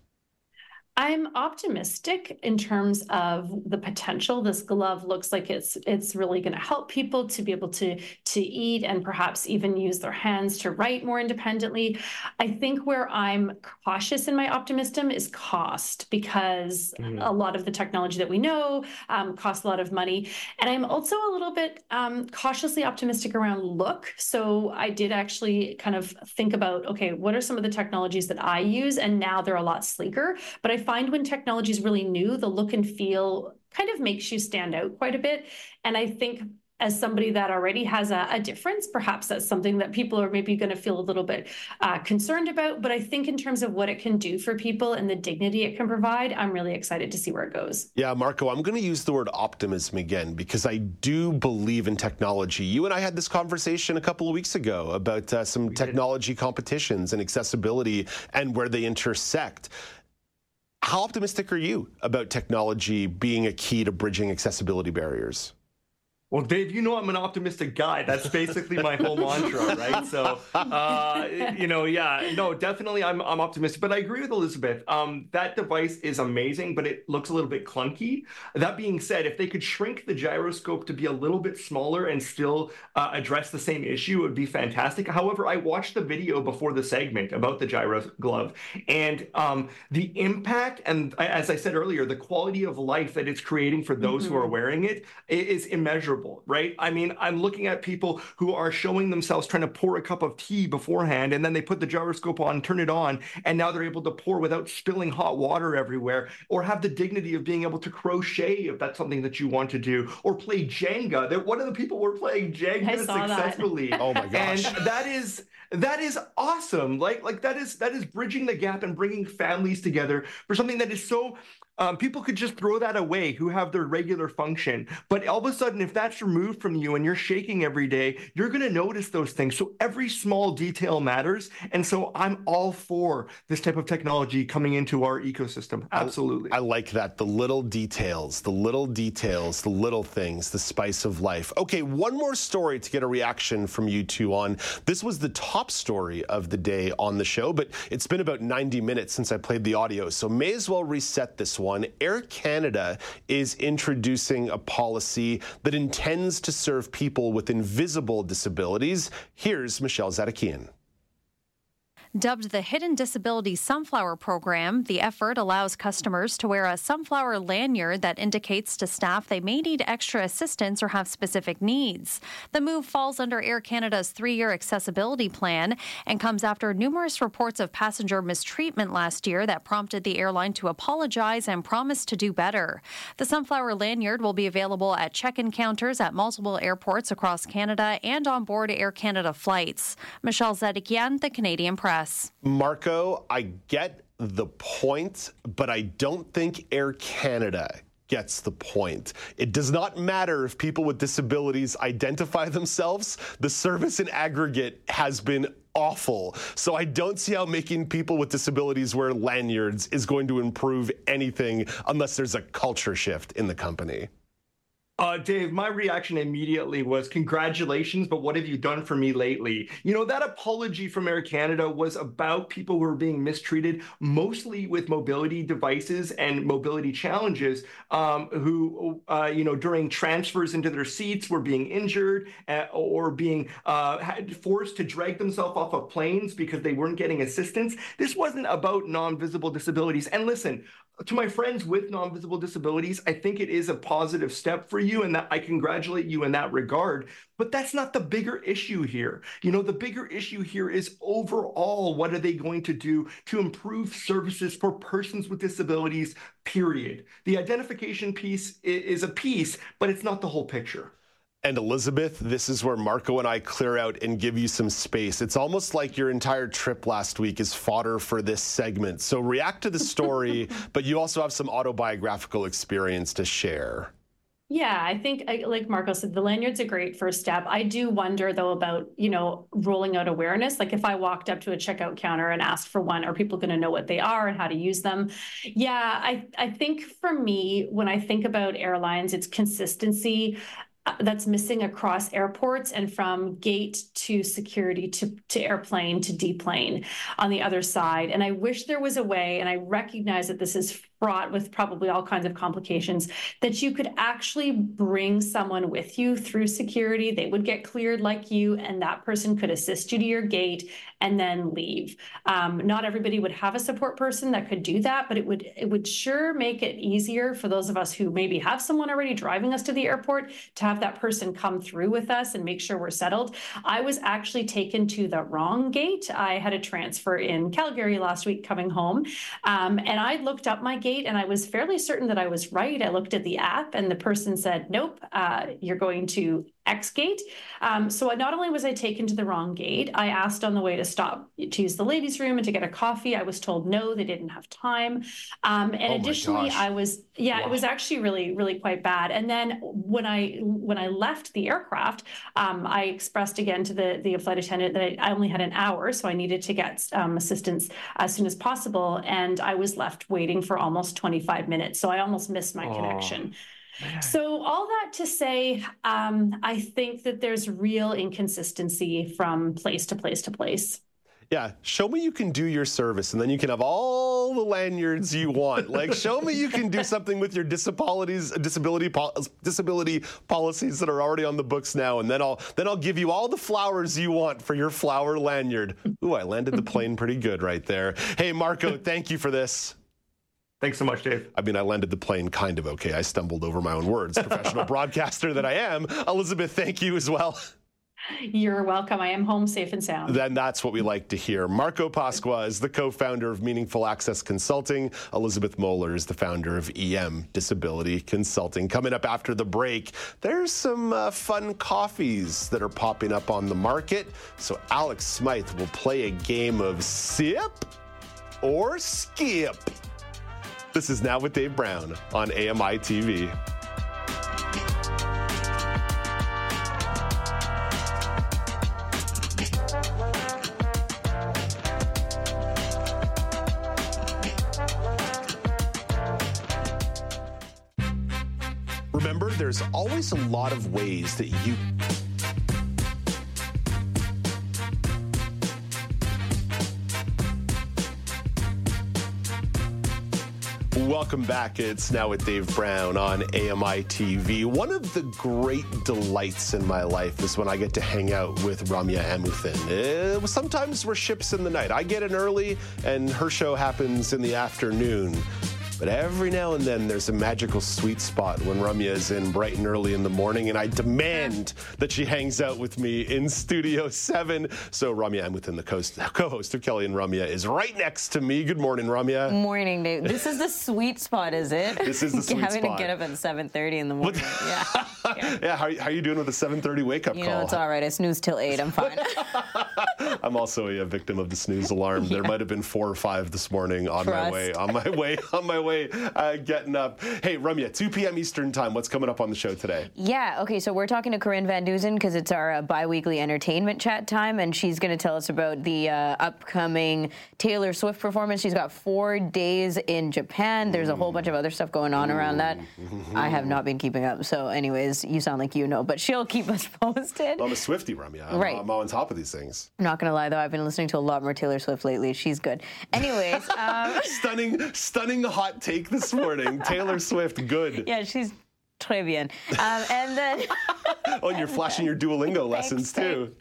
I'm optimistic in terms of the potential. This glove looks like it's it's really going to help people to be able to to eat and perhaps even use their hands to write more independently. I think where I'm cautious in my optimism is cost because mm-hmm. a lot of the technology that we know um, costs a lot of money, and I'm also a little bit um, cautiously optimistic around look. So I did actually kind of think about okay, what are some of the technologies that I use, and now they're a lot sleeker, but I find when technology is really new, the look and feel kind of makes you stand out quite a bit. And I think as somebody that already has a, a, difference, perhaps that's something that people are maybe going to feel a little bit uh, concerned about. But I think in terms of what it can do for people and the dignity it can provide, I'm really excited to see where it goes. Yeah, Marco, I'm going to use the word optimism again because I do believe in technology. You and I had this conversation a couple of weeks ago about uh, some we technology did. competitions and accessibility and where they intersect. How optimistic are you about technology being a key to bridging accessibility barriers? Well, Dave, you know I'm an optimistic guy. That's basically my whole mantra, right? So, uh, you know, yeah, no, definitely, I'm I'm optimistic. But I agree with Elizabeth. Um, that device is amazing, but it looks a little bit clunky. That being said, if they could shrink the gyroscope to be a little bit smaller and still uh, address the same issue, it would be fantastic. However, I watched the video before the segment about the gyro glove, and um, the impact and, as I said earlier, the quality of life that it's creating for those mm-hmm. who are mm-hmm. wearing it is immeasurable right? I mean, I'm looking at people who are showing themselves trying to pour a cup of tea beforehand, and then they put the gyroscope on, turn it on, and now they're able to pour without spilling hot water everywhere, or have the dignity of being able to crochet if that's something that you want to do, or play Jenga. That one of the people were playing Jenga successfully. [laughs] oh my gosh! And that is that is awesome. Like like that is that is bridging the gap and bringing families together for something that is so um, people could just throw that away who have their regular function. But all of a sudden, if that's removed from you and you're shaking every day, you're going to notice those things. So every small detail matters. And so I'm all for this type of technology coming into our ecosystem. Absolutely. I, I like that. The little details, the little details, the little things, the spice of life. Okay, one more story to get a reaction from you two on. This was the top story of the day on the show, but it's been about 90 minutes since I played the audio. So may as well reset this one one, Air Canada is introducing a policy that intends to serve people with invisible disabilities. Here's Michelle Zadikian. Dubbed the Hidden Disability Sunflower Program, the effort allows customers to wear a sunflower lanyard that indicates to staff they may need extra assistance or have specific needs. The move falls under Air Canada's three year accessibility plan and comes after numerous reports of passenger mistreatment last year that prompted the airline to apologize and promise to do better. The sunflower lanyard will be available at check in counters at multiple airports across Canada and on board Air Canada flights. Michelle Zadikian, The Canadian Press. Yes. Marco, I get the point, but I don't think Air Canada gets the point. It does not matter if people with disabilities identify themselves, the service in aggregate has been awful. So I don't see how making people with disabilities wear lanyards is going to improve anything unless there's a culture shift in the company. Uh, Dave, my reaction immediately was congratulations, but what have you done for me lately? You know, that apology from Air Canada was about people who were being mistreated, mostly with mobility devices and mobility challenges, um, who, uh, you know, during transfers into their seats were being injured uh, or being uh, forced to drag themselves off of planes because they weren't getting assistance. This wasn't about non visible disabilities. And listen, to my friends with non-visible disabilities, I think it is a positive step for you and that I congratulate you in that regard. But that's not the bigger issue here. You know, the bigger issue here is overall, what are they going to do to improve services for persons with disabilities, period. The identification piece is a piece, but it's not the whole picture. And Elizabeth, this is where Marco and I clear out and give you some space. It's almost like your entire trip last week is fodder for this segment. So react to the story, [laughs] but you also have some autobiographical experience to share. Yeah, I think like Marco said, the lanyard's a great first step. I do wonder though about, you know, rolling out awareness. Like if I walked up to a checkout counter and asked for one, are people going to know what they are and how to use them? Yeah, I, I think for me, when I think about airlines, it's consistency uh, that's missing across airports and from gate to security to, to airplane to deplane on the other side. And I wish there was a way, and I recognize that this is fraught with probably all kinds of complications, that you could actually bring someone with you through security. They would get cleared like you, and that person could assist you to your gate and then leave. Um, not everybody would have a support person that could do that, but it would it would sure make it easier for those of us who maybe have someone already driving us to the airport to have that person come through with us and make sure we're settled. I was actually taken to the wrong gate. I had a transfer in Calgary last week coming home, um, and I looked up my gate and I was fairly certain that I was right. I looked at the app and the person said, nope, uh, you're going to X gate. Um, so not only was I taken to the wrong gate, I asked on the way to stop to use the ladies' room and to get a coffee. I was told no, they didn't have time. Um, and Oh additionally, gosh. I was yeah, Wow. it was actually really really quite bad. And then when I when I left the aircraft, um, I expressed again to the the flight attendant that I, I only had an hour, so I needed to get um, assistance as soon as possible. And I was left waiting for almost 25 minutes, so I almost missed my Oh. connection. So, all that to say, um, I think that there's real inconsistency from place to place to place. Yeah, show me you can do your service, and then you can have all the lanyards you want. Like, show me you can do something with your disabilities, disability, pol- disability policies that are already on the books now, and then I'll then I'll give you all the flowers you want for your flower lanyard. Ooh, I landed the plane pretty good right there. Hey, Marco, thank you for this. Thanks so much, Dave. I mean, I landed the plane kind of okay. I stumbled over my own words, professional [laughs] broadcaster that I am. Elizabeth, thank you as well. You're welcome. I am home safe and sound. Then that's what we like to hear. Marco Pasqua is the co founder of Meaningful Access Consulting. Elizabeth Moeller is the founder of EM Disability Consulting. Coming up after the break, there's some uh, fun coffees that are popping up on the market. So Alex Smythe will play a game of sip or skip. This is Now with Dave Brown on AMI TV. Remember, there's always a lot of ways that you Welcome back. It's now with Dave Brown on AMI TV. One of the great delights in my life is when I get to hang out with Ramya Amuthan. Uh, sometimes we're ships in the night. I get in early and her show happens in the afternoon. But every now and then there's a magical sweet spot when Ramya is in bright and early in the morning, and I demand that she hangs out with me in Studio 7. So Ramya Amuthan, the co- [laughs] co-host of Kelly and Ramya, is right next to me. Good morning, Ramya. Morning, Dave. This is the sweet spot, is it? [laughs] This is the [laughs] sweet Having spot. to get up at 7.30 in the morning. yeah. yeah, how, how are you doing with the 7:30 wake up You call? know, it's all right. I snooze till 8. I'm fine. I'm also a, victim of the snooze alarm. There might have been four or five this morning on my way, on my way, on my way, uh, getting up. Hey, Ramya, 2 p.m. Eastern time. What's coming up on the show today? Yeah, okay, so we're talking to Corinne Van Duzen because it's our uh, bi weekly entertainment chat time, and she's going to tell us about the uh, upcoming Taylor Swift performance. She's got four days in Japan. There's a whole bunch of other stuff going on around that. I have not been keeping up. So, anyways, you sound like you know, but she'll keep us [laughs] posted. I'm a Swifty, Ramya. I'm, Right. I'm on top of these things. I'm not going to lie, though, I've been listening to a lot more Taylor Swift lately. She's good. Anyways, [laughs] um, stunning, stunning hot take this morning. [laughs] Taylor Swift, good. yeah, she's très bien. Um, and then. [laughs] Oh, you're flashing your Duolingo lessons too.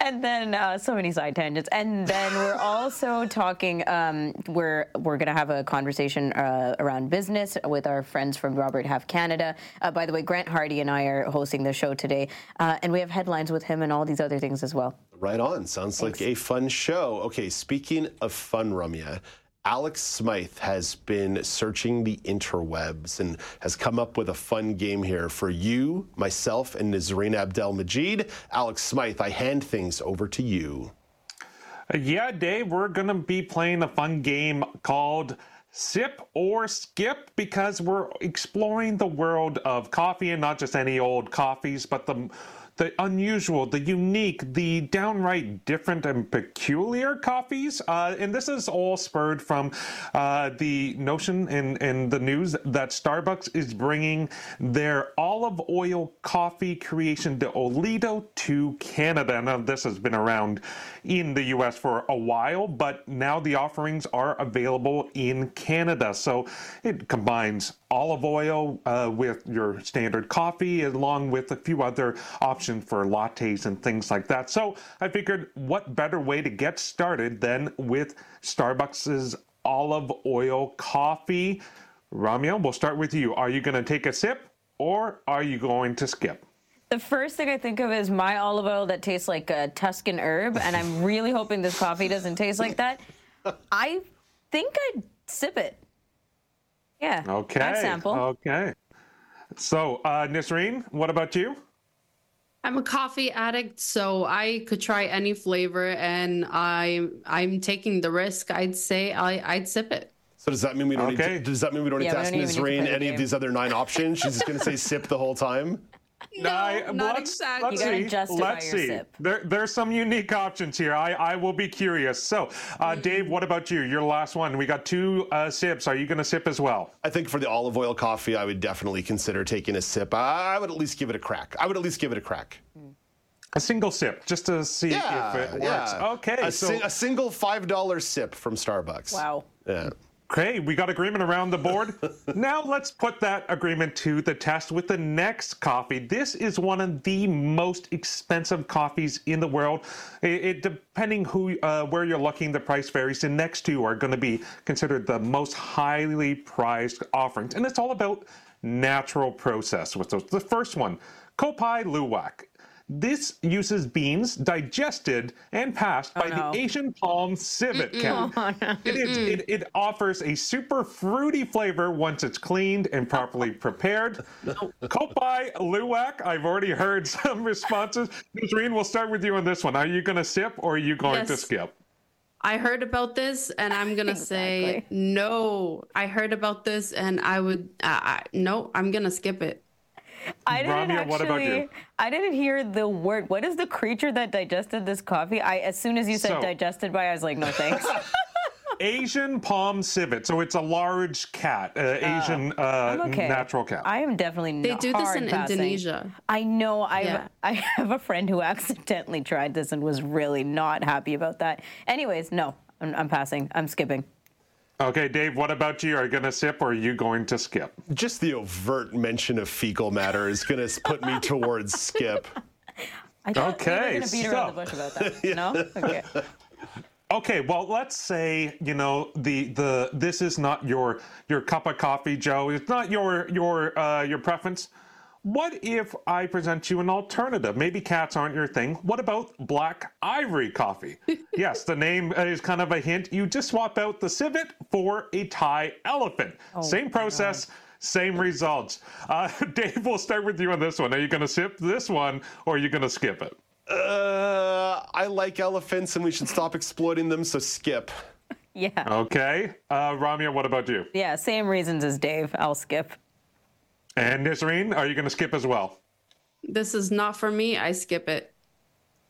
and then uh, so many side tangents and then we're also talking um, we're we're going to have a conversation uh, around business with our friends from robert half canada uh, by the way grant hardy and i are hosting the show today uh, and we have headlines with him and all these other things as well Right on. Sounds like a fun show. Okay, speaking of fun, Ramya, Alex Smythe has been searching the interwebs and has come up with a fun game here for you, myself, and Nazreen Abdel Majid. Alex Smythe, I hand things over to you. Yeah, Dave, we're going to be playing a fun game called Sip or Skip because we're exploring the world of coffee and not just any old coffees, but the the unusual, the unique, the downright different and peculiar coffees. Uh, and this is all spurred from uh, the notion in, in the news that Starbucks is bringing their olive oil coffee creation de Oleato to Canada. Now, this has been around in the US for a while, but now the offerings are available in Canada. So it combines olive oil uh, with your standard coffee, along with a few other options for lattes and things like that. So I figured, what better way to get started than with Starbucks's olive oil coffee? Ramya, we'll start with you. Are you going to take a sip or are you going to skip? the first thing I think of is my olive oil that tastes like a Tuscan herb, and I'm [laughs] really hoping this coffee doesn't taste like that. I think I'd sip it. Yeah. Okay. Sample. Okay. So, uh, Nisreen, what about you? I'm a coffee addict, so I could try any flavor, and I'm I'm taking the risk. I'd say I I'd sip it. So does that mean we don't Okay. need to, does that mean we don't Yeah, need to ask don't Ms. even need to Rain play the any of these other nine options? She's just going to say [laughs] sip the whole time. No, I- not let's, exactly. Let's You gotta see. justify let's your see. sip. There, there's some unique options here. I, I will be curious. So, uh. Dave, what about you? Your last one. We got two uh, sips. Are you going to sip as well? I think for the olive oil coffee, I would definitely consider taking a sip. I would at least give it a crack. I would at least give it a crack. A single sip, just to see Yeah, if it works. yeah. Okay, A, so sing- a single five dollar sip from Starbucks. Wow. Yeah. Okay, we got agreement around the board. [laughs] now let's put that agreement to the test with the next coffee. This is one of the most expensive coffees in the world. It, it depending who uh, where you're looking, the price varies. The next two are going to be considered the most highly prized offerings, and it's all about natural process with those. The first one, Kopi Luwak. This uses beans digested and passed by no. the Asian palm civet. Oh, no. It is. It, it offers a super fruity flavor once it's cleaned and properly prepared. [laughs] Kopi Luwak. I've already heard [laughs] some responses. Nazreen, we'll start with you on this one. Are you going to sip or are you going to skip? I heard about this, and I'm gonna [laughs] say no. I heard about this, and I would uh, I, no. I'm gonna skip it. I didn't Ramya, actually. what about you? I didn't hear the word. What is the creature that digested this coffee? I as soon as you said So- digested by, I was like, no thanks. [laughs] Asian palm civet. So it's a large cat, uh, Asian uh, okay. natural cat. I am definitely They do this in passing. Indonesia. I know. I Yeah. I have a friend who [laughs] accidentally tried this and was really not happy about that. Anyways, no, I'm, I'm passing. I'm skipping. Okay, Dave, what about you? Are you going to sip or are you going to skip? Just the overt mention of fecal matter is going to put me towards skip. I thought we were Okay, gonna beat around the bush about that. No. [laughs] Okay. Okay, well, let's say you know the the this is not your your cup of coffee, Joe. It's not your your uh, your preference. What if I present you an alternative? Maybe cats aren't your thing. What about black ivory coffee? [laughs] yes, the name is kind of a hint. You just swap out the civet for a Thai elephant. Oh, Same process, same results. Uh, [laughs] Dave, we'll start with you on this one. Are you going to sip this one or are you going to skip it? Uh, I like elephants and we should stop exploiting them, so skip. [laughs] Yeah. Okay. Uh, Ramya, what about you? Yeah. Same reasons as Dave. I'll skip. And Nisreen, are you going to skip as well? This is not for me. I skip it.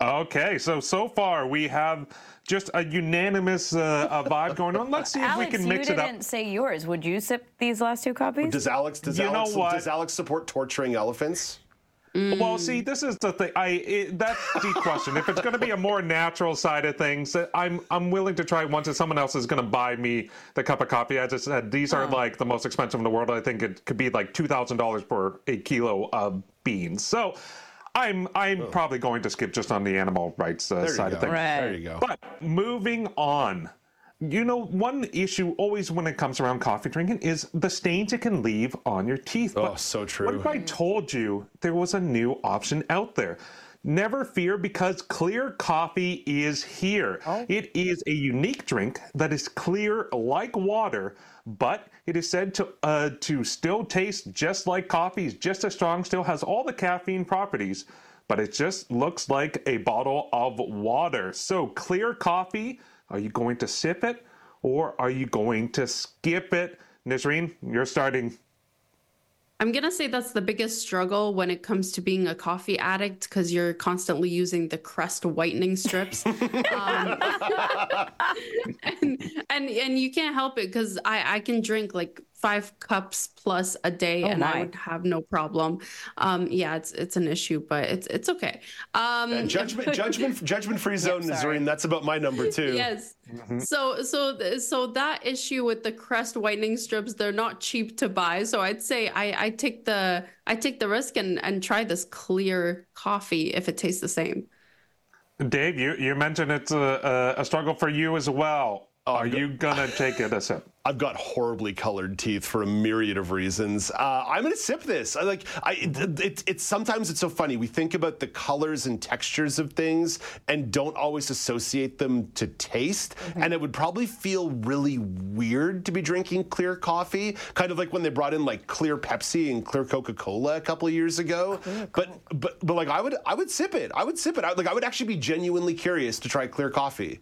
Okay, so so far we have just a unanimous uh, uh, vibe going on. Let's see if Alex, we can mix it up. I didn't say yours. Would you sip these last two copies? Does Alex does You know Alex what? does Alex support torturing elephants? Well, see, this is the thing. I it, that's the question. If it's going to be a more natural side of things, I'm I'm willing to try once. If someone else is going to buy me the cup of coffee, as I said, these are like the most expensive in the world. I think it could be like two thousand dollars for a kilo of beans. So. I'm I'm probably going to skip just on the animal rights uh, There you side of things. Right. There you go. But moving on, you know, one issue always when it comes around coffee drinking is the stains it can leave on your teeth. Oh, so true. What if I told you there was a new option out there? Never fear because clear coffee is here. Oh. It is a unique drink that is clear like water, but it is said to uh, to still taste just like coffee, is just as strong, still has all the caffeine properties, but it just looks like a bottle of water. So clear coffee, are you going to sip it or are you going to skip it? Nisreen, you're starting. I'm gonna say that's the biggest struggle when it comes to being a coffee addict because you're constantly using the crest whitening strips, [laughs] um, [laughs] and, and and you can't help it because I I can drink like five cups plus a day Oh and my. I would have no problem. Um, yeah, it's it's an issue, but it's it's okay. Um, And judgment judgment [laughs] judgment free zone, sorry. Nazarene. That's about my number two. Yes. So so so that issue with the crest whitening strips, they're not cheap to buy. So I'd say I I take the I take the risk and and try this clear coffee if it tastes the same. Dave, you, you mentioned it's a, a, a struggle for you as well. Are you gonna take it a sip? [laughs] I've got horribly colored teeth for a myriad of reasons. Uh, I'm gonna sip this. I like. I it, it, it's sometimes it's so funny. We think about the colors and textures of things and don't always associate them to taste. And it would probably feel really weird to be drinking clear coffee, kind of like when they brought in like clear Pepsi and clear Coca-Cola a couple of years ago. But but but like I would I would sip it. I would sip it. I, like I would actually be genuinely curious to try clear coffee.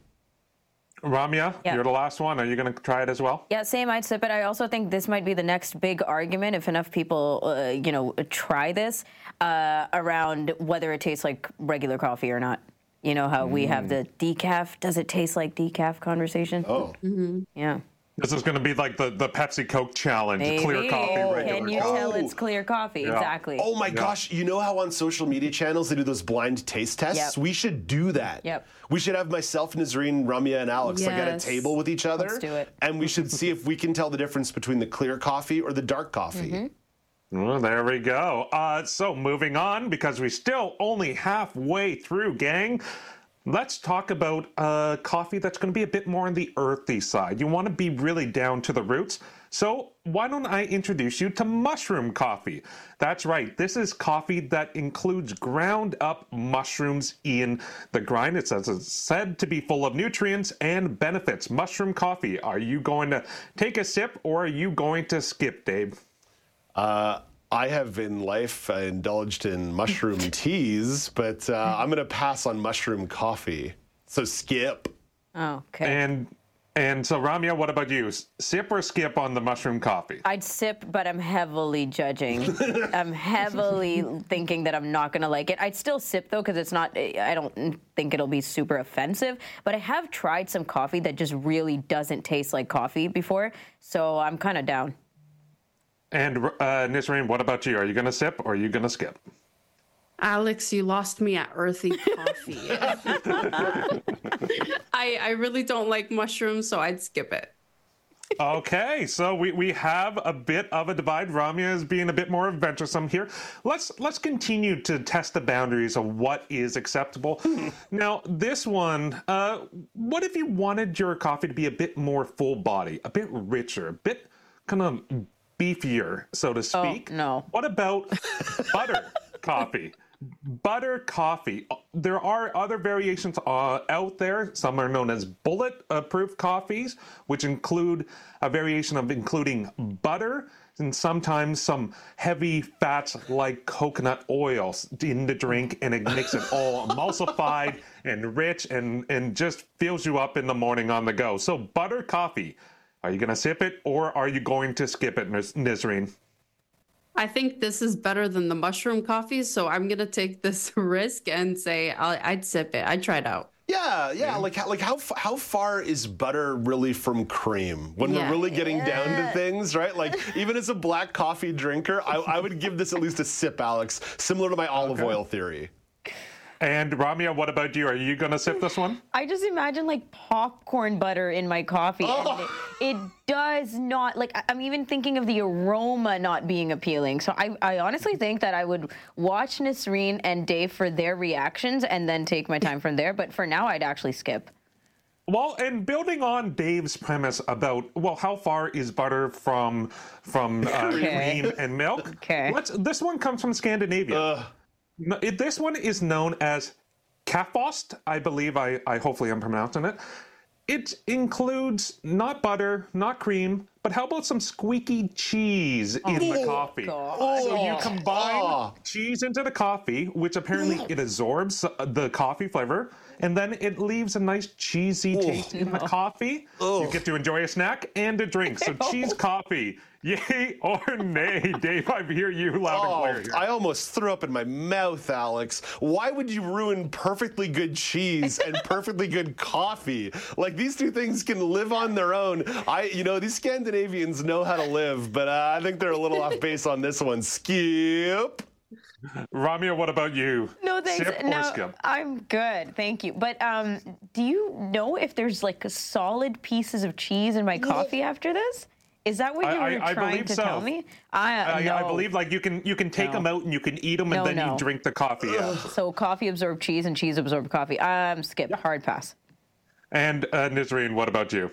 Ramya, Yeah. you're the last one. Are you going to try it as well? Yeah, same. I'd sip it. I also think this might be the next big argument if enough people, uh, you know, try this uh, around whether it tastes like regular coffee or not. You know how we have the decaf. Does it taste like decaf conversation? Oh, yeah. This is going to be like the, the Pepsi Coke challenge. Clear Maybe. coffee, regular Can you coffee. tell it's clear coffee? Yeah. Exactly. Oh my gosh, you know how on social media channels they do those blind taste tests? Yep. We should do that. Yep. We should have myself, Nazreen, Ramya, and Alex yes. like at a table with each other. Let's do it. And we should see if we can tell the difference between the clear coffee or the dark coffee. Mm-hmm. Well, there we go. Uh, so moving on, because we're still only halfway through, gang. Let's talk about uh, coffee that's going to be a bit more on the earthy side. You want to be really down to the roots. So why don't I introduce you to mushroom coffee? That's right. This is coffee that includes ground up mushrooms in the grind. It says it's said to be full of nutrients and benefits. Mushroom coffee. Are you going to take a sip or are you going to skip, Dave? Uh, I have in life uh, indulged in mushroom [laughs] teas, but uh, I'm going to pass on mushroom coffee. So skip. Oh, okay. And and so Ramya, what about you? Sip or skip on the mushroom coffee? I'd sip, but I'm heavily judging. [laughs] I'm heavily thinking that I'm not going to like it. I'd still sip though, because it's not, I don't think it'll be super offensive. But I have tried some coffee that just really doesn't taste like coffee before. So I'm kind of down. And uh, Nisreen, what about you? Are you going to sip or are you going to skip? Alex, you lost me at earthy coffee. [laughs] I I really don't like mushrooms, so I'd skip it. okay, so we, we have a bit of a divide. Ramya is being a bit more adventuresome here. Let's let's continue to test the boundaries of what is acceptable. now, this one, uh, what if you wanted your coffee to be a bit more full body, a bit richer, a bit kind of beefier, so to speak? Oh, no. What about butter [laughs] coffee? Butter coffee. There are other variations uh, out there. Some are known as bullet proof coffees, which include a variation of including butter and sometimes some heavy fats like coconut oil in the drink, and it makes it all emulsified and rich and, and just fills you up in the morning on the go. So, butter coffee. Are you going to sip it or are you going to skip it, Nis- Nisreen? I think this is better than the mushroom coffee, so I'm gonna take this [laughs] risk and say I'll, I'd sip it. I'd try it out. Yeah, yeah. Like, how, like how how far is butter really from cream? When Yeah. we're really getting down to things, right? Like, [laughs] even as a black coffee drinker, I, I would give this at least a sip, Alex. Similar to my olive oil theory. And Ramya, what about you? Are you going to sip this one? I just imagine like popcorn butter in my coffee. And it, it does not, like, I- I'm even thinking of the aroma not being appealing. So I, I honestly think that I would watch Nasreen and Dave for their reactions and then take my time from there. But for now, I'd actually skip. Well, and building on Dave's premise about well, how far is butter from from uh, [laughs] Okay. cream and milk? [laughs] Okay. Let's, this one comes from Scandinavia. No, it, this one is known as Kaffeost. I believe I, I hopefully I'm pronouncing it. It includes not butter, not cream, but how about some squeaky cheese in the Oh, coffee? God. So you Oh. combine Oh. cheese into the coffee, which apparently it absorbs uh, the coffee flavor, and then it leaves a nice cheesy taste in the [laughs] coffee. You get to enjoy a snack and a drink. So [laughs] cheese coffee, yay or nay? [laughs] Dave, I hear you loud and clear. here. Oh, I almost threw up in my mouth, Alex. Why would you ruin perfectly good cheese and perfectly good coffee? Like these two things can live on their own. I, you know, these Scandinavians know how to live, but uh, I think they're a little off base on this one. Skip. Ramya, what about you? No, thanks. Sip or no, skip? I'm good. Thank you. But um, do you know if there's like solid pieces of cheese in my coffee after this? Is that what I- you were I- I trying believe to so. tell me? I, uh, I, no. I believe like you can you can take No. them out and you can eat them No, and then no. you drink the coffee. out. So coffee absorbed cheese and cheese absorbed coffee. Um, skip. Hard pass. And uh, Nisreen, what about you?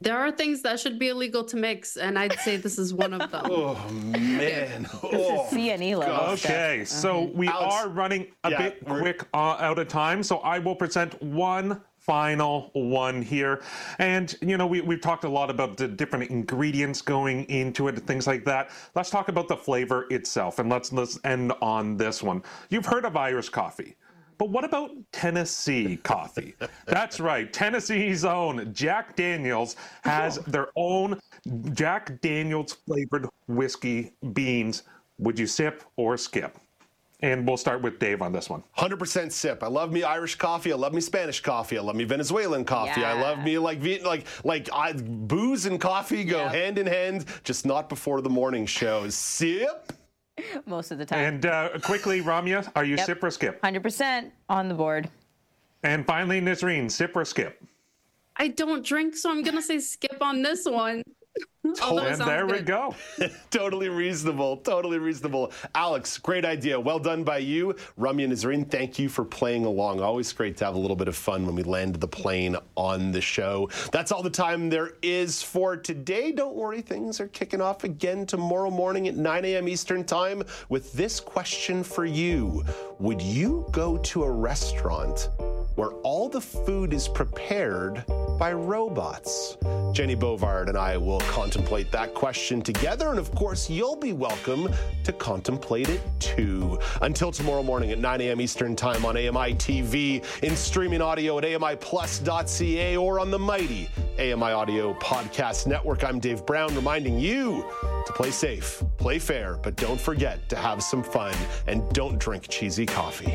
There are things that should be illegal to mix, and I'd say this is one of them. [laughs] oh man! Oh, CNE level. Okay, so we Alex, are running a yeah, bit we're- quick uh, out of time, so I will present one final one here. And, you know, we, we've talked a lot about the different ingredients going into it and things like that. Let's talk about the flavor itself, and let's, let's end on this one. You've heard of Irish coffee. But what about Tennessee coffee? [laughs] That's right. Tennessee's own Jack Daniels has [laughs] their own Jack Daniels flavored whiskey beans. Would you sip or skip? And we'll start with Dave on this one. 100% sip. I love me Irish coffee. I love me Spanish coffee. I love me Venezuelan coffee. I love me like like like I, booze and coffee go hand in hand, just not before the morning shows. Sip. [laughs] Most of the time. And uh, quickly, Ramya, are you Yep. sip or skip? 100% on the board. And finally, Nazreen, sip or skip? I don't drink, so I'm gonna say skip on this one. Although oh, and there we go. [laughs] totally reasonable. Totally reasonable. Alex, great idea. Well done by you. Ramya Nazarene, thank you for playing along. Always great to have a little bit of fun when we land the plane on the show. That's all the time there is for today. Don't worry, things are kicking off again tomorrow morning at 9 a.m. Eastern Time with this question for you Would you go to a restaurant where all the food is prepared by robots? Jenny Bovard and I will contemplate that question together, and of course, you'll be welcome to contemplate it too. Until tomorrow morning at 9 a.m. Eastern Time on AMI TV, in streaming audio at AMIplus.ca, or on the mighty AMI Audio Podcast Network, I'm Dave Brown, reminding you to play safe, play fair, but don't forget to have some fun and don't drink cheesy coffee.